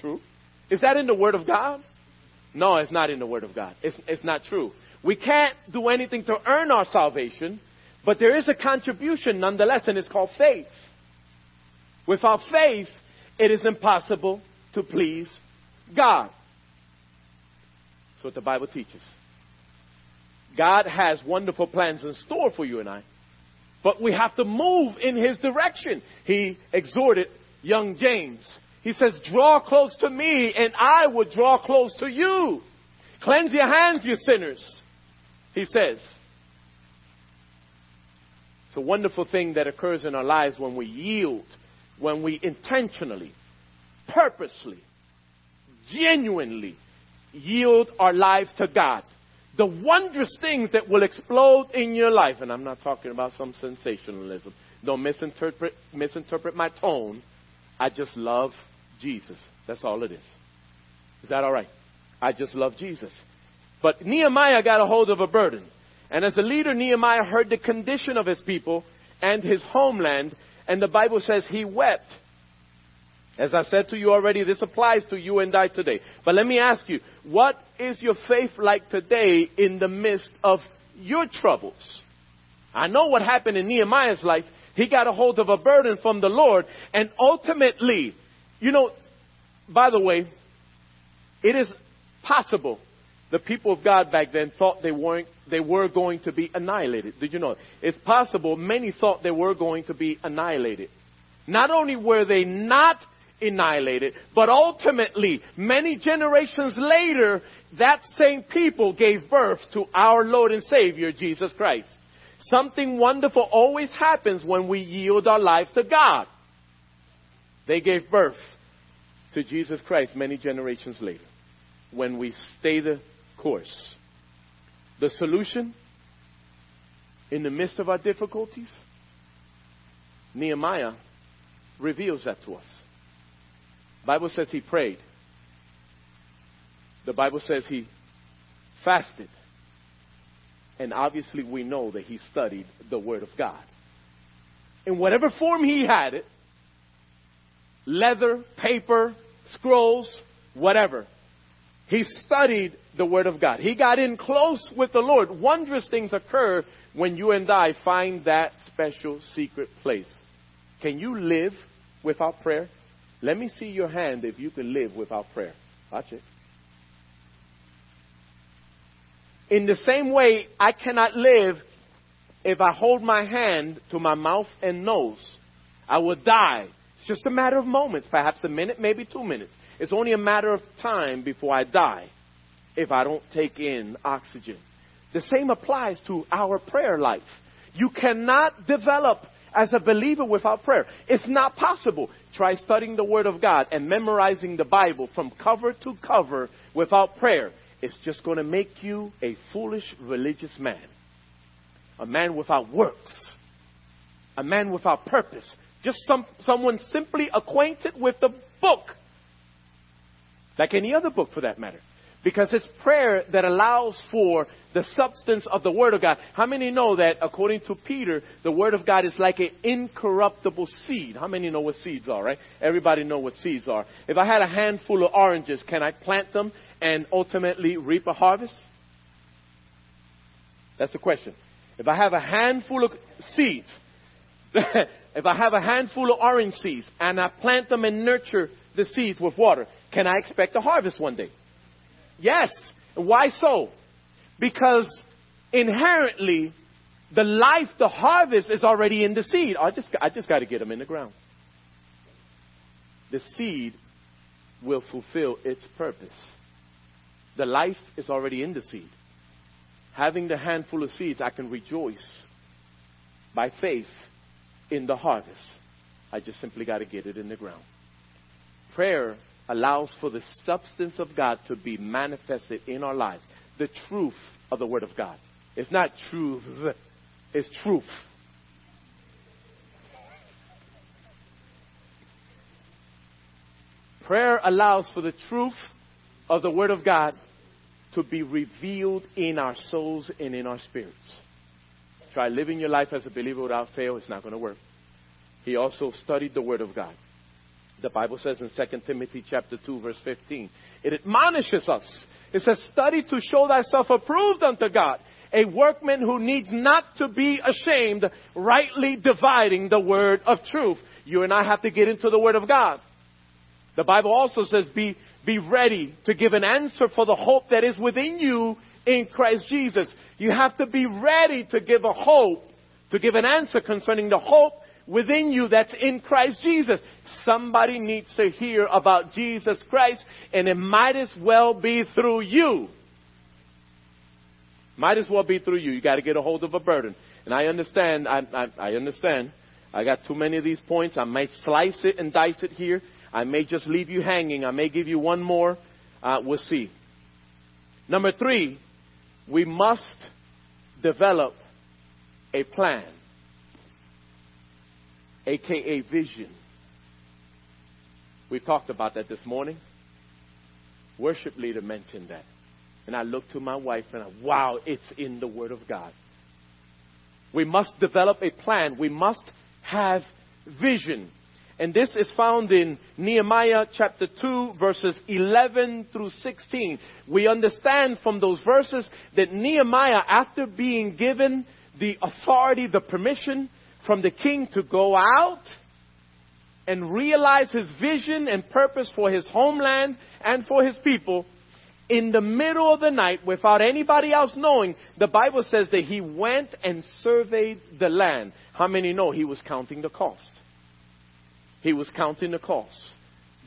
true? Is that in the Word of God? No, it's not in the Word of God. It's, it's not true. We can't do anything to earn our salvation, but there is a contribution nonetheless, and it's called faith. Without faith, it is impossible to please God. That's what the Bible teaches. God has wonderful plans in store for you and I, but we have to move in His direction. He exhorted young James. He says, Draw close to me, and I will draw close to you. Cleanse your hands, you sinners he says. It's a wonderful thing that occurs in our lives when we yield, when we intentionally, purposely, genuinely yield our lives to God. The wondrous things that will explode in your life, and I'm not talking about some sensationalism. Don't misinterpret, misinterpret my tone. I just love Jesus. That's all it is. Is that all right? I just love Jesus. But Nehemiah got a hold of a burden. And as a leader, Nehemiah heard the condition of his people and his homeland, and the Bible says he wept. As I said to you already, this applies to you and I today. But let me ask you, what is your faith like today in the midst of your troubles? I know what happened in Nehemiah's life. He got a hold of a burden from the Lord, and ultimately, you know, by the way, it is possible the people of God back then thought they weren't they were going to be annihilated. Did you know? It's possible many thought they were going to be annihilated. Not only were they not annihilated, but ultimately, many generations later, that same people gave birth to our Lord and Savior, Jesus Christ. Something wonderful always happens when we yield our lives to God. They gave birth to Jesus Christ many generations later when we stay the course. The solution in the midst of our difficulties, Nehemiah reveals that to us. Bible says he prayed. The Bible says he fasted. And obviously we know that he studied the Word of God. In whatever form he had it, leather, paper, scrolls, whatever, He studied the Word of God. He got in close with the Lord. Wondrous things occur when you and I find that special secret place. Can you live without prayer? Let me see your hand if you can live without prayer. Watch it. In the same way, I cannot live if I hold my hand to my mouth and nose. I will die. It's just a matter of moments, perhaps a minute, maybe two minutes. It's only a matter of time before I die if I don't take in oxygen. The same applies to our prayer life. You cannot develop as a believer without prayer. It's not possible. Try studying the Word of God and memorizing the Bible from cover to cover without prayer. It's just going to make you a foolish religious man. A man without works. A man without purpose. Just some, someone simply acquainted with the book. Like any other book for that matter. Because it's prayer that allows for the substance of the Word of God. How many know that, according to Peter, the Word of God is like an incorruptible seed? How many know what seeds are, right? Everybody know what seeds are. If I had a handful of oranges, can I plant them and ultimately reap a harvest? That's the question. If I have a handful of seeds, if I have a handful of orange seeds and I plant them and nurture the seeds with water, can I expect a harvest one day? Yes. Why so? Because inherently, the life, the harvest is already in the seed. I just, I just got to get them in the ground. The seed will fulfill its purpose. The life is already in the seed. Having the handful of seeds, I can rejoice by faith in the harvest. I just simply got to get it in the ground. Prayer allows for the substance of God to be manifested in our lives. The truth of the Word of God. It's not truth, it's truth. Prayer allows for the truth of the Word of God to be revealed in our souls and in our spirits. Try living your life as a believer without fail, it's not going to work. He also studied the Word of God. The Bible says in 2 Timothy chapter 2 verse 15, it admonishes us. It says, study to show thyself approved unto God, a workman who needs not to be ashamed, rightly dividing the word of truth. You and I have to get into the word of God. The Bible also says, be, be ready to give an answer for the hope that is within you in Christ Jesus. You have to be ready to give a hope, to give an answer concerning the hope within you that's in Christ Jesus. Somebody needs to hear about Jesus Christ, and it might as well be through you. Might as well be through you. You got to get a hold of a burden. And I understand. I, I, I understand. I got too many of these points. I might slice it and dice it here. I may just leave you hanging. I may give you one more. Uh, we'll see. Number three, we must develop a plan aka vision. We talked about that this morning. Worship leader mentioned that. And I looked to my wife and I, wow, it's in the Word of God. We must develop a plan. We must have vision. And this is found in Nehemiah chapter 2 verses 11 through 16. We understand from those verses that Nehemiah, after being given the authority, the permission from the king to go out and realize his vision and purpose for his homeland and for his people in the middle of the night without anybody else knowing, the Bible says that he went and surveyed the land. How many know he was counting the cost? He was counting the cost.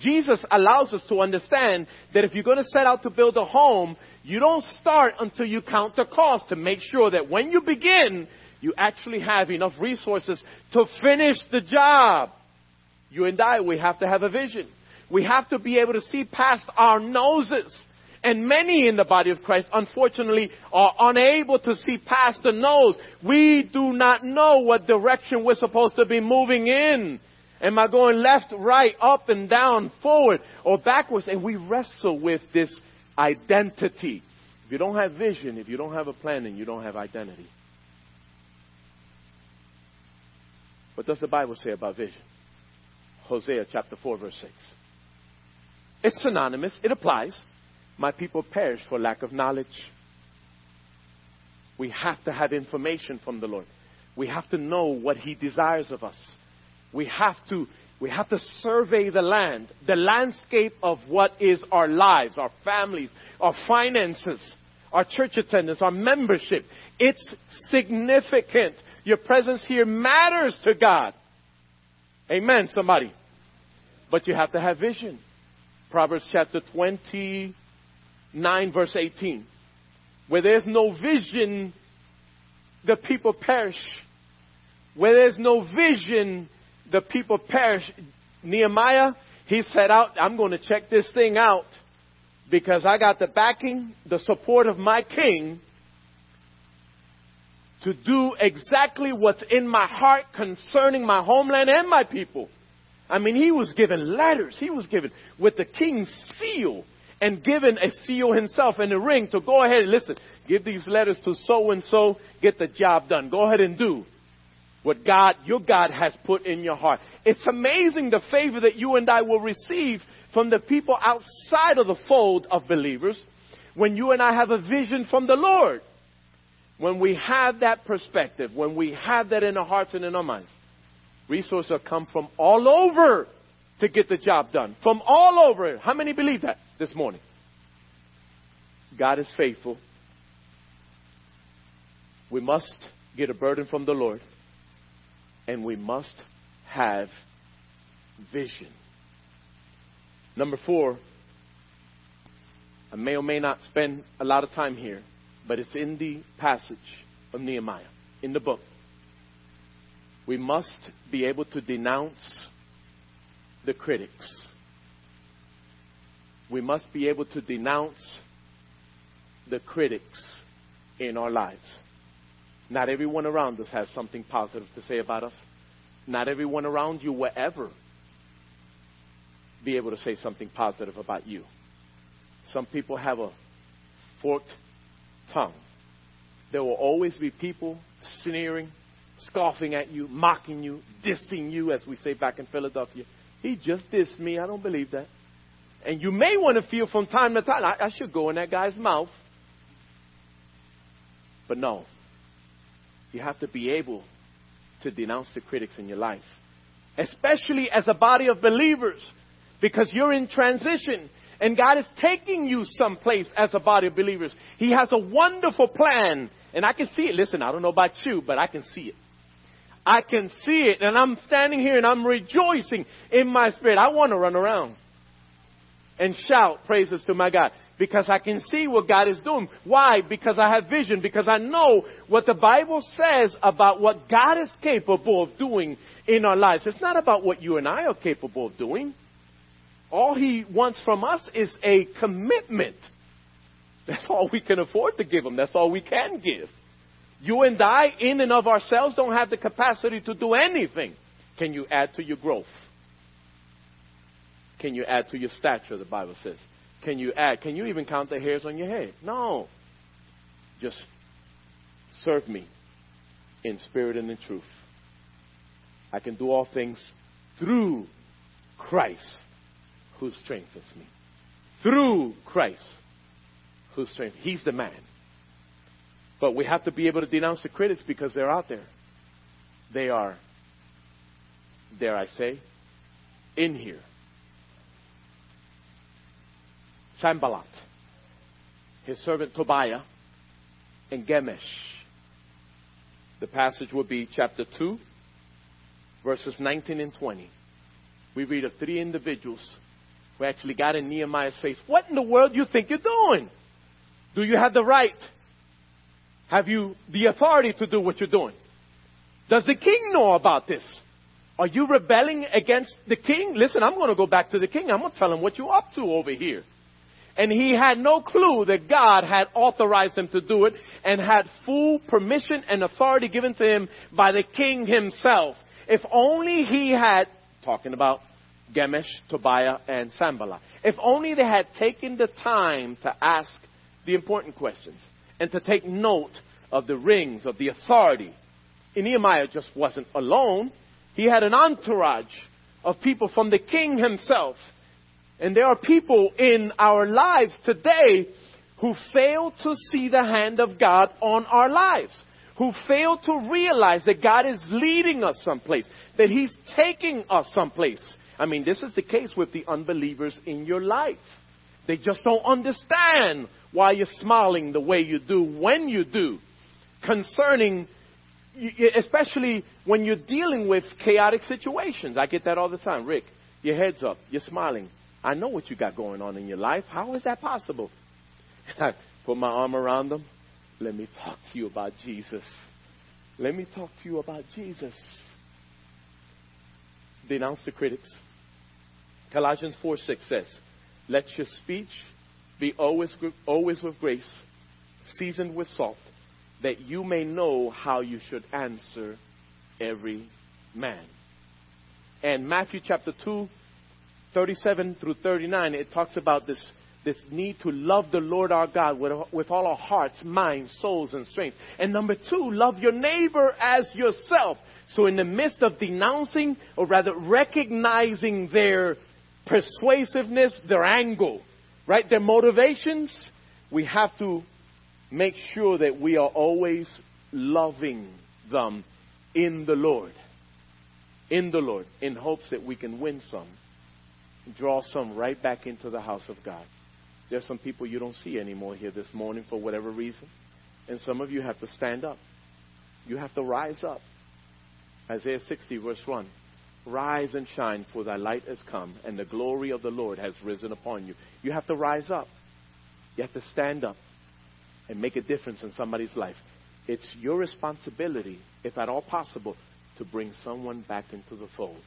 Jesus allows us to understand that if you're going to set out to build a home, you don't start until you count the cost to make sure that when you begin, you actually have enough resources to finish the job. You and I, we have to have a vision. We have to be able to see past our noses. And many in the body of Christ, unfortunately, are unable to see past the nose. We do not know what direction we're supposed to be moving in. Am I going left, right, up and down, forward, or backwards? And we wrestle with this identity. If you don't have vision, if you don't have a plan, then you don't have identity. What does the Bible say about vision? Hosea chapter 4, verse 6. It's synonymous, it applies. My people perish for lack of knowledge. We have to have information from the Lord. We have to know what He desires of us. We have to, we have to survey the land, the landscape of what is our lives, our families, our finances, our church attendance, our membership. It's significant. Your presence here matters to God. Amen, somebody. But you have to have vision. Proverbs chapter 29, verse 18. Where there's no vision, the people perish. Where there's no vision, the people perish. Nehemiah, he set out, I'm going to check this thing out because I got the backing, the support of my king to do exactly what's in my heart concerning my homeland and my people. I mean, he was given letters. He was given with the king's seal and given a seal himself and a ring to go ahead and listen, give these letters to so and so, get the job done. Go ahead and do what God, your God has put in your heart. It's amazing the favor that you and I will receive from the people outside of the fold of believers when you and I have a vision from the Lord. When we have that perspective, when we have that in our hearts and in our minds, resources will come from all over to get the job done. From all over. How many believe that this morning? God is faithful. We must get a burden from the Lord, and we must have vision. Number four, I may or may not spend a lot of time here but it's in the passage of Nehemiah, in the book. We must be able to denounce the critics. We must be able to denounce the critics in our lives. Not everyone around us has something positive to say about us. Not everyone around you will ever be able to say something positive about you. Some people have a forked tongue. There will always be people sneering, scoffing at you, mocking you, dissing you, as we say back in Philadelphia. He just dissed me. I don't believe that. And you may want to feel from time to time, I, I should go in that guy's mouth. But no. You have to be able to denounce the critics in your life, especially as a body of believers, because you're in transition. And God is taking you someplace as a body of believers. He has a wonderful plan. And I can see it. Listen, I don't know about you, but I can see it. I can see it. And I'm standing here and I'm rejoicing in my spirit. I want to run around and shout praises to my God because I can see what God is doing. Why? Because I have vision, because I know what the Bible says about what God is capable of doing in our lives. It's not about what you and I are capable of doing. All he wants from us is a commitment. That's all we can afford to give him. That's all we can give. You and I, in and of ourselves, don't have the capacity to do anything. Can you add to your growth? Can you add to your stature, the Bible says? Can you add? Can you even count the hairs on your head? No. Just serve me in spirit and in truth. I can do all things through Christ who strengthens me. Through Christ who strengthens. He's the man. But we have to be able to denounce the critics because they're out there. They are, dare I say, in here. Sanballat, his servant Tobiah, and Gemesh. The passage will be chapter 2, verses 19 and 20. We read of three individuals who actually got in Nehemiah's face. What in the world do you think you're doing? Do you have the right? Have you the authority to do what you're doing? Does the king know about this? Are you rebelling against the king? Listen, I'm going to go back to the king. I'm going to tell him what you're up to over here. And he had no clue that God had authorized him to do it and had full permission and authority given to him by the king himself. If only he had, talking about Gemesh, Tobiah, and Sanballat. If only they had taken the time to ask the important questions and to take note of the rings, of the authority. And Nehemiah just wasn't alone. He had an entourage of people from the king himself. And there are people in our lives today who fail to see the hand of God on our lives, who fail to realize that God is leading us someplace, that He's taking us someplace. I mean, this is the case with the unbelievers in your life. They just don't understand why you're smiling the way you do when you do concerning especially when you're dealing with chaotic situations. I get that all the time. Rick, your head's up. You're smiling. I know what you got going on in your life. How is that possible? I put my arm around them. Let me talk to you about Jesus. Let me talk to you about Jesus. Denounce the critics. Colossians 4 6 says, Let your speech be always, always with grace, seasoned with salt, that you may know how you should answer every man. And Matthew chapter 2, 37 through 39, it talks about this, this need to love the Lord our God with, with all our hearts, minds, souls, and strength. And number two, love your neighbor as yourself. So in the midst of denouncing, or rather recognizing their persuasiveness, their angle, right, their motivations, we have to make sure that we are always loving them in the Lord. In the Lord, in hopes that we can win some, draw some right back into the house of God. There's some people you don't see anymore here this morning for whatever reason. And some of you have to stand up. You have to rise up. Isaiah 60, verse 1. Rise and shine, for thy light has come, and the glory of the Lord has risen upon you. You have to rise up. You have to stand up and make a difference in somebody's life. It's your responsibility, if at all possible, to bring someone back into the fold.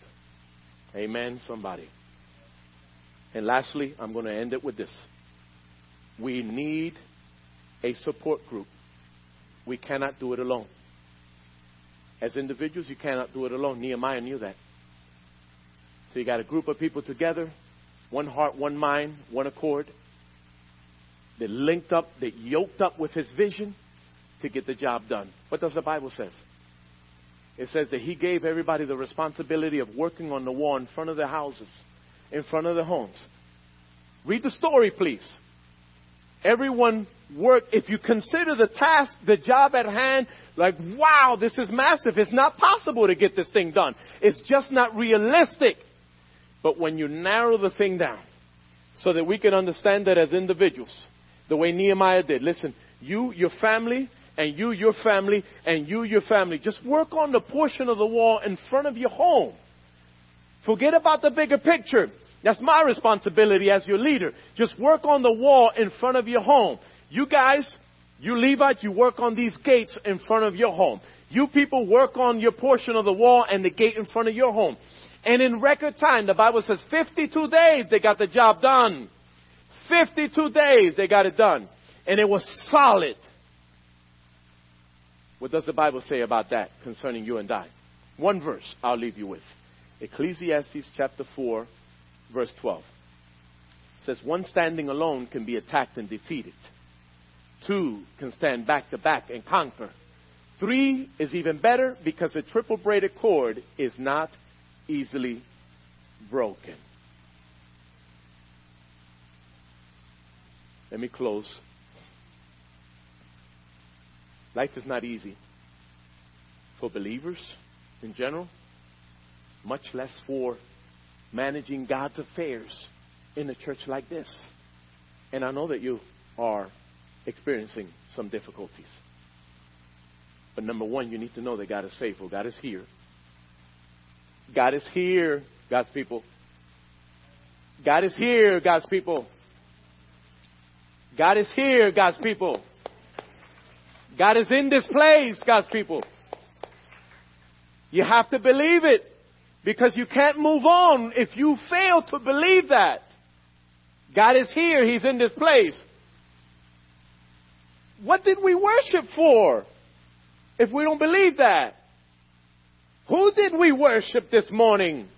Amen, somebody. And lastly, I'm going to end it with this. We need a support group. We cannot do it alone. As individuals, you cannot do it alone. Nehemiah knew that. So you got a group of people together, one heart, one mind, one accord that linked up, that yoked up with his vision to get the job done. What does the Bible says? It says that he gave everybody the responsibility of working on the wall in front of their houses, in front of their homes. Read the story, please. Everyone work, If you consider the task, the job at hand, like, wow, this is massive. It's not possible to get this thing done. It's just not realistic. But when you narrow the thing down so that we can understand that as individuals, the way Nehemiah did. Listen, you, your family, and you, your family, and you, your family. Just work on the portion of the wall in front of your home. Forget about the bigger picture. That's my responsibility as your leader. Just work on the wall in front of your home. You guys, you Levites, you work on these gates in front of your home. You people work on your portion of the wall and the gate in front of your home. And in record time, the Bible says 52 days they got the job done. 52 days they got it done. And it was solid. What does the Bible say about that concerning you and I? One verse I'll leave you with. Ecclesiastes chapter 4, verse 12. It says, One standing alone can be attacked and defeated. Two can stand back to back and conquer. Three is even better because a triple braided cord is not easily broken. Let me close. Life is not easy for believers in general, much less for managing God's affairs in a church like this. And I know that you are experiencing some difficulties. But number one, you need to know that God is faithful. God is here. God is here, God's people. God is here, God's people. God is here, God's people. God is in this place, God's people. You have to believe it because you can't move on if you fail to believe that. God is here, He's in this place. What did we worship for if we don't believe that? Who did we worship this morning?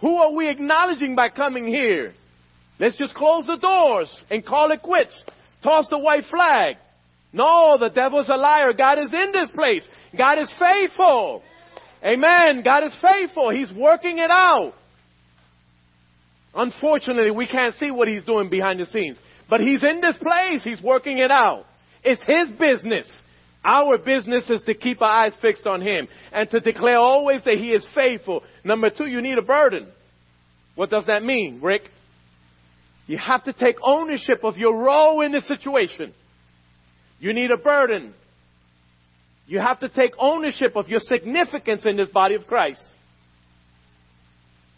Who are we acknowledging by coming here? Let's just close the doors and call it quits. Toss the white flag. No, the devil's a liar. God is in this place. God is faithful. Amen. God is faithful. He's working it out. Unfortunately, we can't see what he's doing behind the scenes. But he's in this place. He's working it out. It's his business. Our business is to keep our eyes fixed on him and to declare always that he is faithful. Number two, you need a burden. What does that mean, Rick? You have to take ownership of your role in the situation. You need a burden. You have to take ownership of your significance in this body of Christ.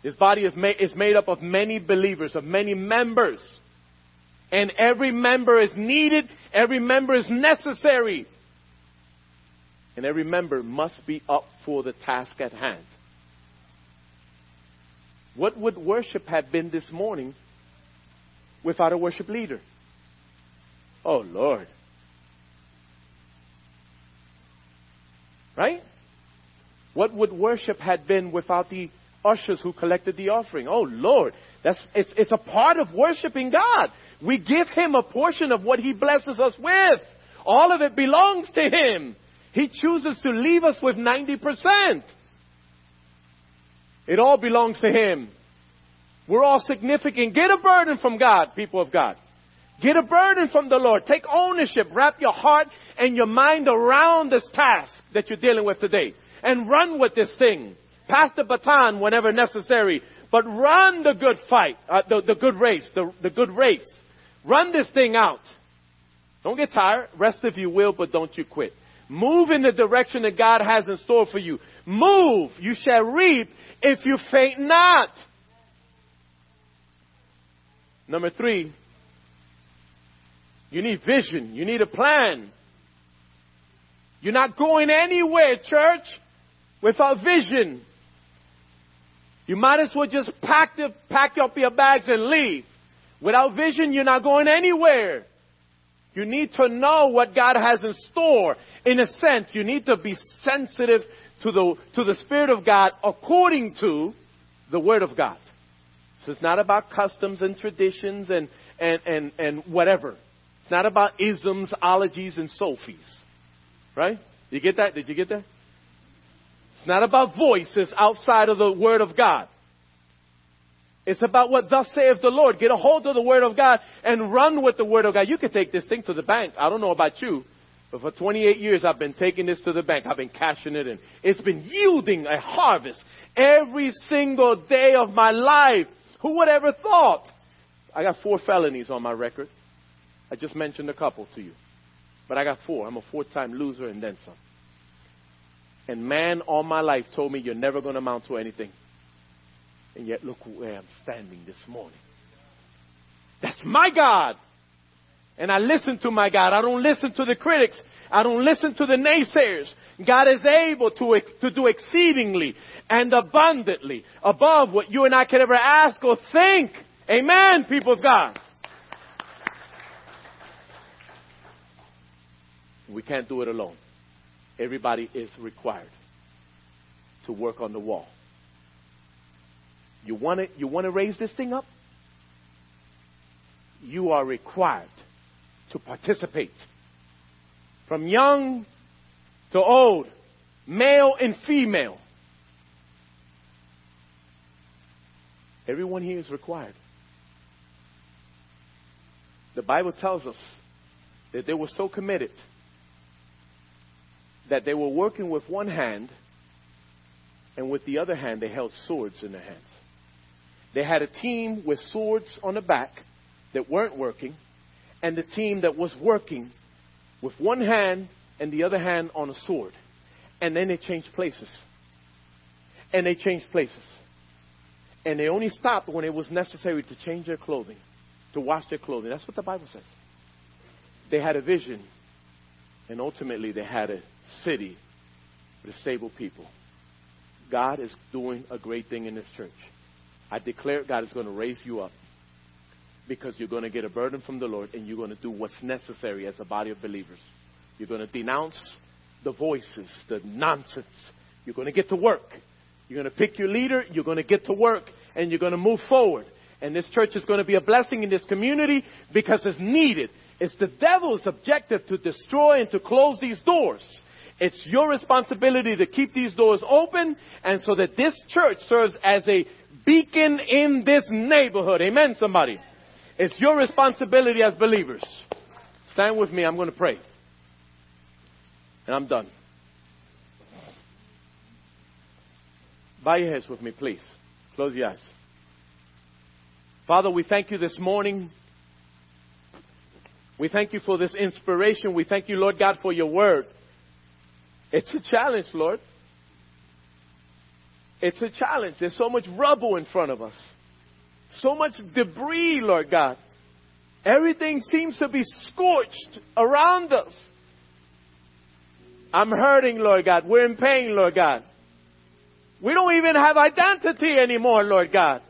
This body is made, is made up of many believers, of many members. And every member is needed, every member is necessary. And every member must be up for the task at hand. What would worship have been this morning without a worship leader? Oh, Lord. Right? What would worship had been without the ushers who collected the offering? Oh Lord, that's it's it's a part of worshiping God. We give him a portion of what he blesses us with. All of it belongs to him. He chooses to leave us with 90%. It all belongs to him. We're all significant. Get a burden from God, people of God. Get a burden from the Lord. Take ownership. Wrap your heart and your mind around this task that you're dealing with today. And run with this thing. Pass the baton whenever necessary. But run the good fight, uh, the, the good race, the, the good race. Run this thing out. Don't get tired. Rest if you will, but don't you quit. Move in the direction that God has in store for you. Move. You shall reap if you faint not. Number three, you need vision. You need a plan. You're not going anywhere, church, without vision. You might as well just pack, the, pack up your bags and leave. Without vision, you're not going anywhere. You need to know what God has in store. In a sense, you need to be sensitive to the, to the Spirit of God according to the Word of God. So it's not about customs and traditions and, and, and, and whatever. Not about isms, ologies, and sophies. Right? You get that? Did you get that? It's not about voices outside of the Word of God. It's about what thus saith the Lord. Get a hold of the Word of God and run with the Word of God. You can take this thing to the bank. I don't know about you, but for 28 years I've been taking this to the bank. I've been cashing it in. It's been yielding a harvest every single day of my life. Who would ever thought? I got four felonies on my record. I just mentioned a couple to you. But I got four. I'm a four time loser and then some. And man all my life told me you're never going to amount to anything. And yet look where I'm standing this morning. That's my God. And I listen to my God. I don't listen to the critics. I don't listen to the naysayers. God is able to, to do exceedingly and abundantly above what you and I can ever ask or think. Amen, people of God. We can't do it alone. Everybody is required to work on the wall. You want to you want to raise this thing up? You are required to participate. From young to old, male and female. Everyone here is required. The Bible tells us that they were so committed that they were working with one hand, and with the other hand, they held swords in their hands. They had a team with swords on the back that weren't working, and the team that was working with one hand and the other hand on a sword. And then they changed places. And they changed places. And they only stopped when it was necessary to change their clothing, to wash their clothing. That's what the Bible says. They had a vision, and ultimately they had a city with a stable people. God is doing a great thing in this church. I declare God is going to raise you up because you're going to get a burden from the Lord and you're going to do what's necessary as a body of believers. You're going to denounce the voices, the nonsense. You're going to get to work. You're going to pick your leader. You're going to get to work and you're going to move forward. And this church is going to be a blessing in this community because it's needed. It's the devil's objective to destroy and to close these doors. It's your responsibility to keep these doors open and so that this church serves as a beacon in this neighborhood. Amen, somebody. It's your responsibility as believers. Stand with me. I'm going to pray. And I'm done. Bow your heads with me, please. Close your eyes. Father, we thank you this morning. We thank you for this inspiration. We thank you, Lord God, for your word. It's a challenge, Lord. It's a challenge. There's so much rubble in front of us. So much debris, Lord God. Everything seems to be scorched around us. I'm hurting, Lord God. We're in pain, Lord God. We don't even have identity anymore, Lord God.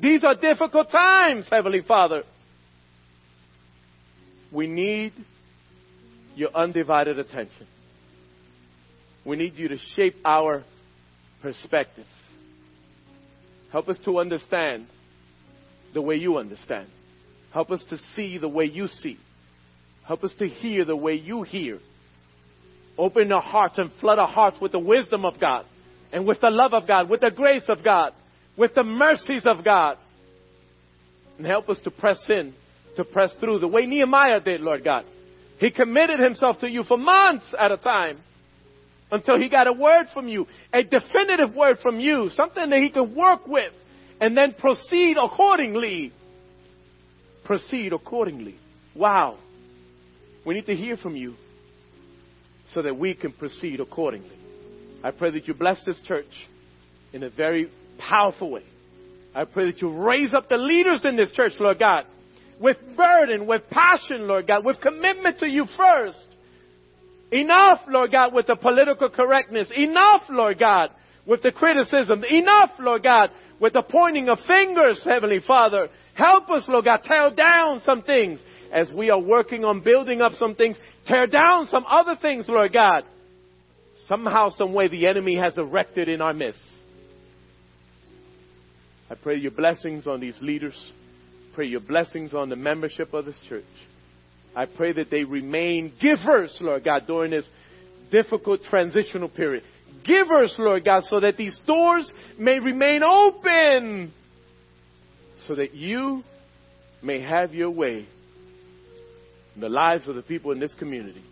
These are difficult times, Heavenly Father. We need your undivided attention. We need you to shape our perspective. Help us to understand the way you understand. Help us to see the way you see. Help us to hear the way you hear. Open our hearts and flood our hearts with the wisdom of God and with the love of God, with the grace of God, with the mercies of God. And help us to press in, to press through the way Nehemiah did, Lord God. He committed himself to you for months at a time until he got a word from you, a definitive word from you, something that he could work with, and then proceed accordingly. Proceed accordingly. Wow. We need to hear from you so that we can proceed accordingly. I pray that you bless this church in a very powerful way. I pray that you raise up the leaders in this church, Lord God, with burden, with passion, Lord God, with commitment to you first. Enough, Lord God, with the political correctness. Enough, Lord God, with the criticism. Enough, Lord God, with the pointing of fingers, Heavenly Father. Help us, Lord God, tear down some things as we are working on building up some things. Tear down some other things, Lord God. Somehow, some way the enemy has erected in our midst. I pray your blessings on these leaders. Pray your blessings on the membership of this church. I pray that they remain givers, Lord God, during this difficult transitional period. Givers, Lord God, so that these doors may remain open, so that you may have your way in the lives of the people in this community.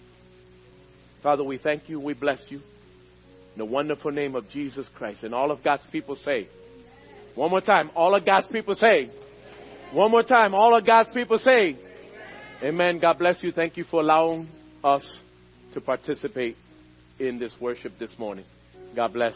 Father, we thank you. We bless you. In the wonderful name of Jesus Christ. And all of God's people say, one more time, all of God's people say, one more time, all of God's people say, Amen. God bless you. Thank you for allowing us to participate in this worship this morning. God bless.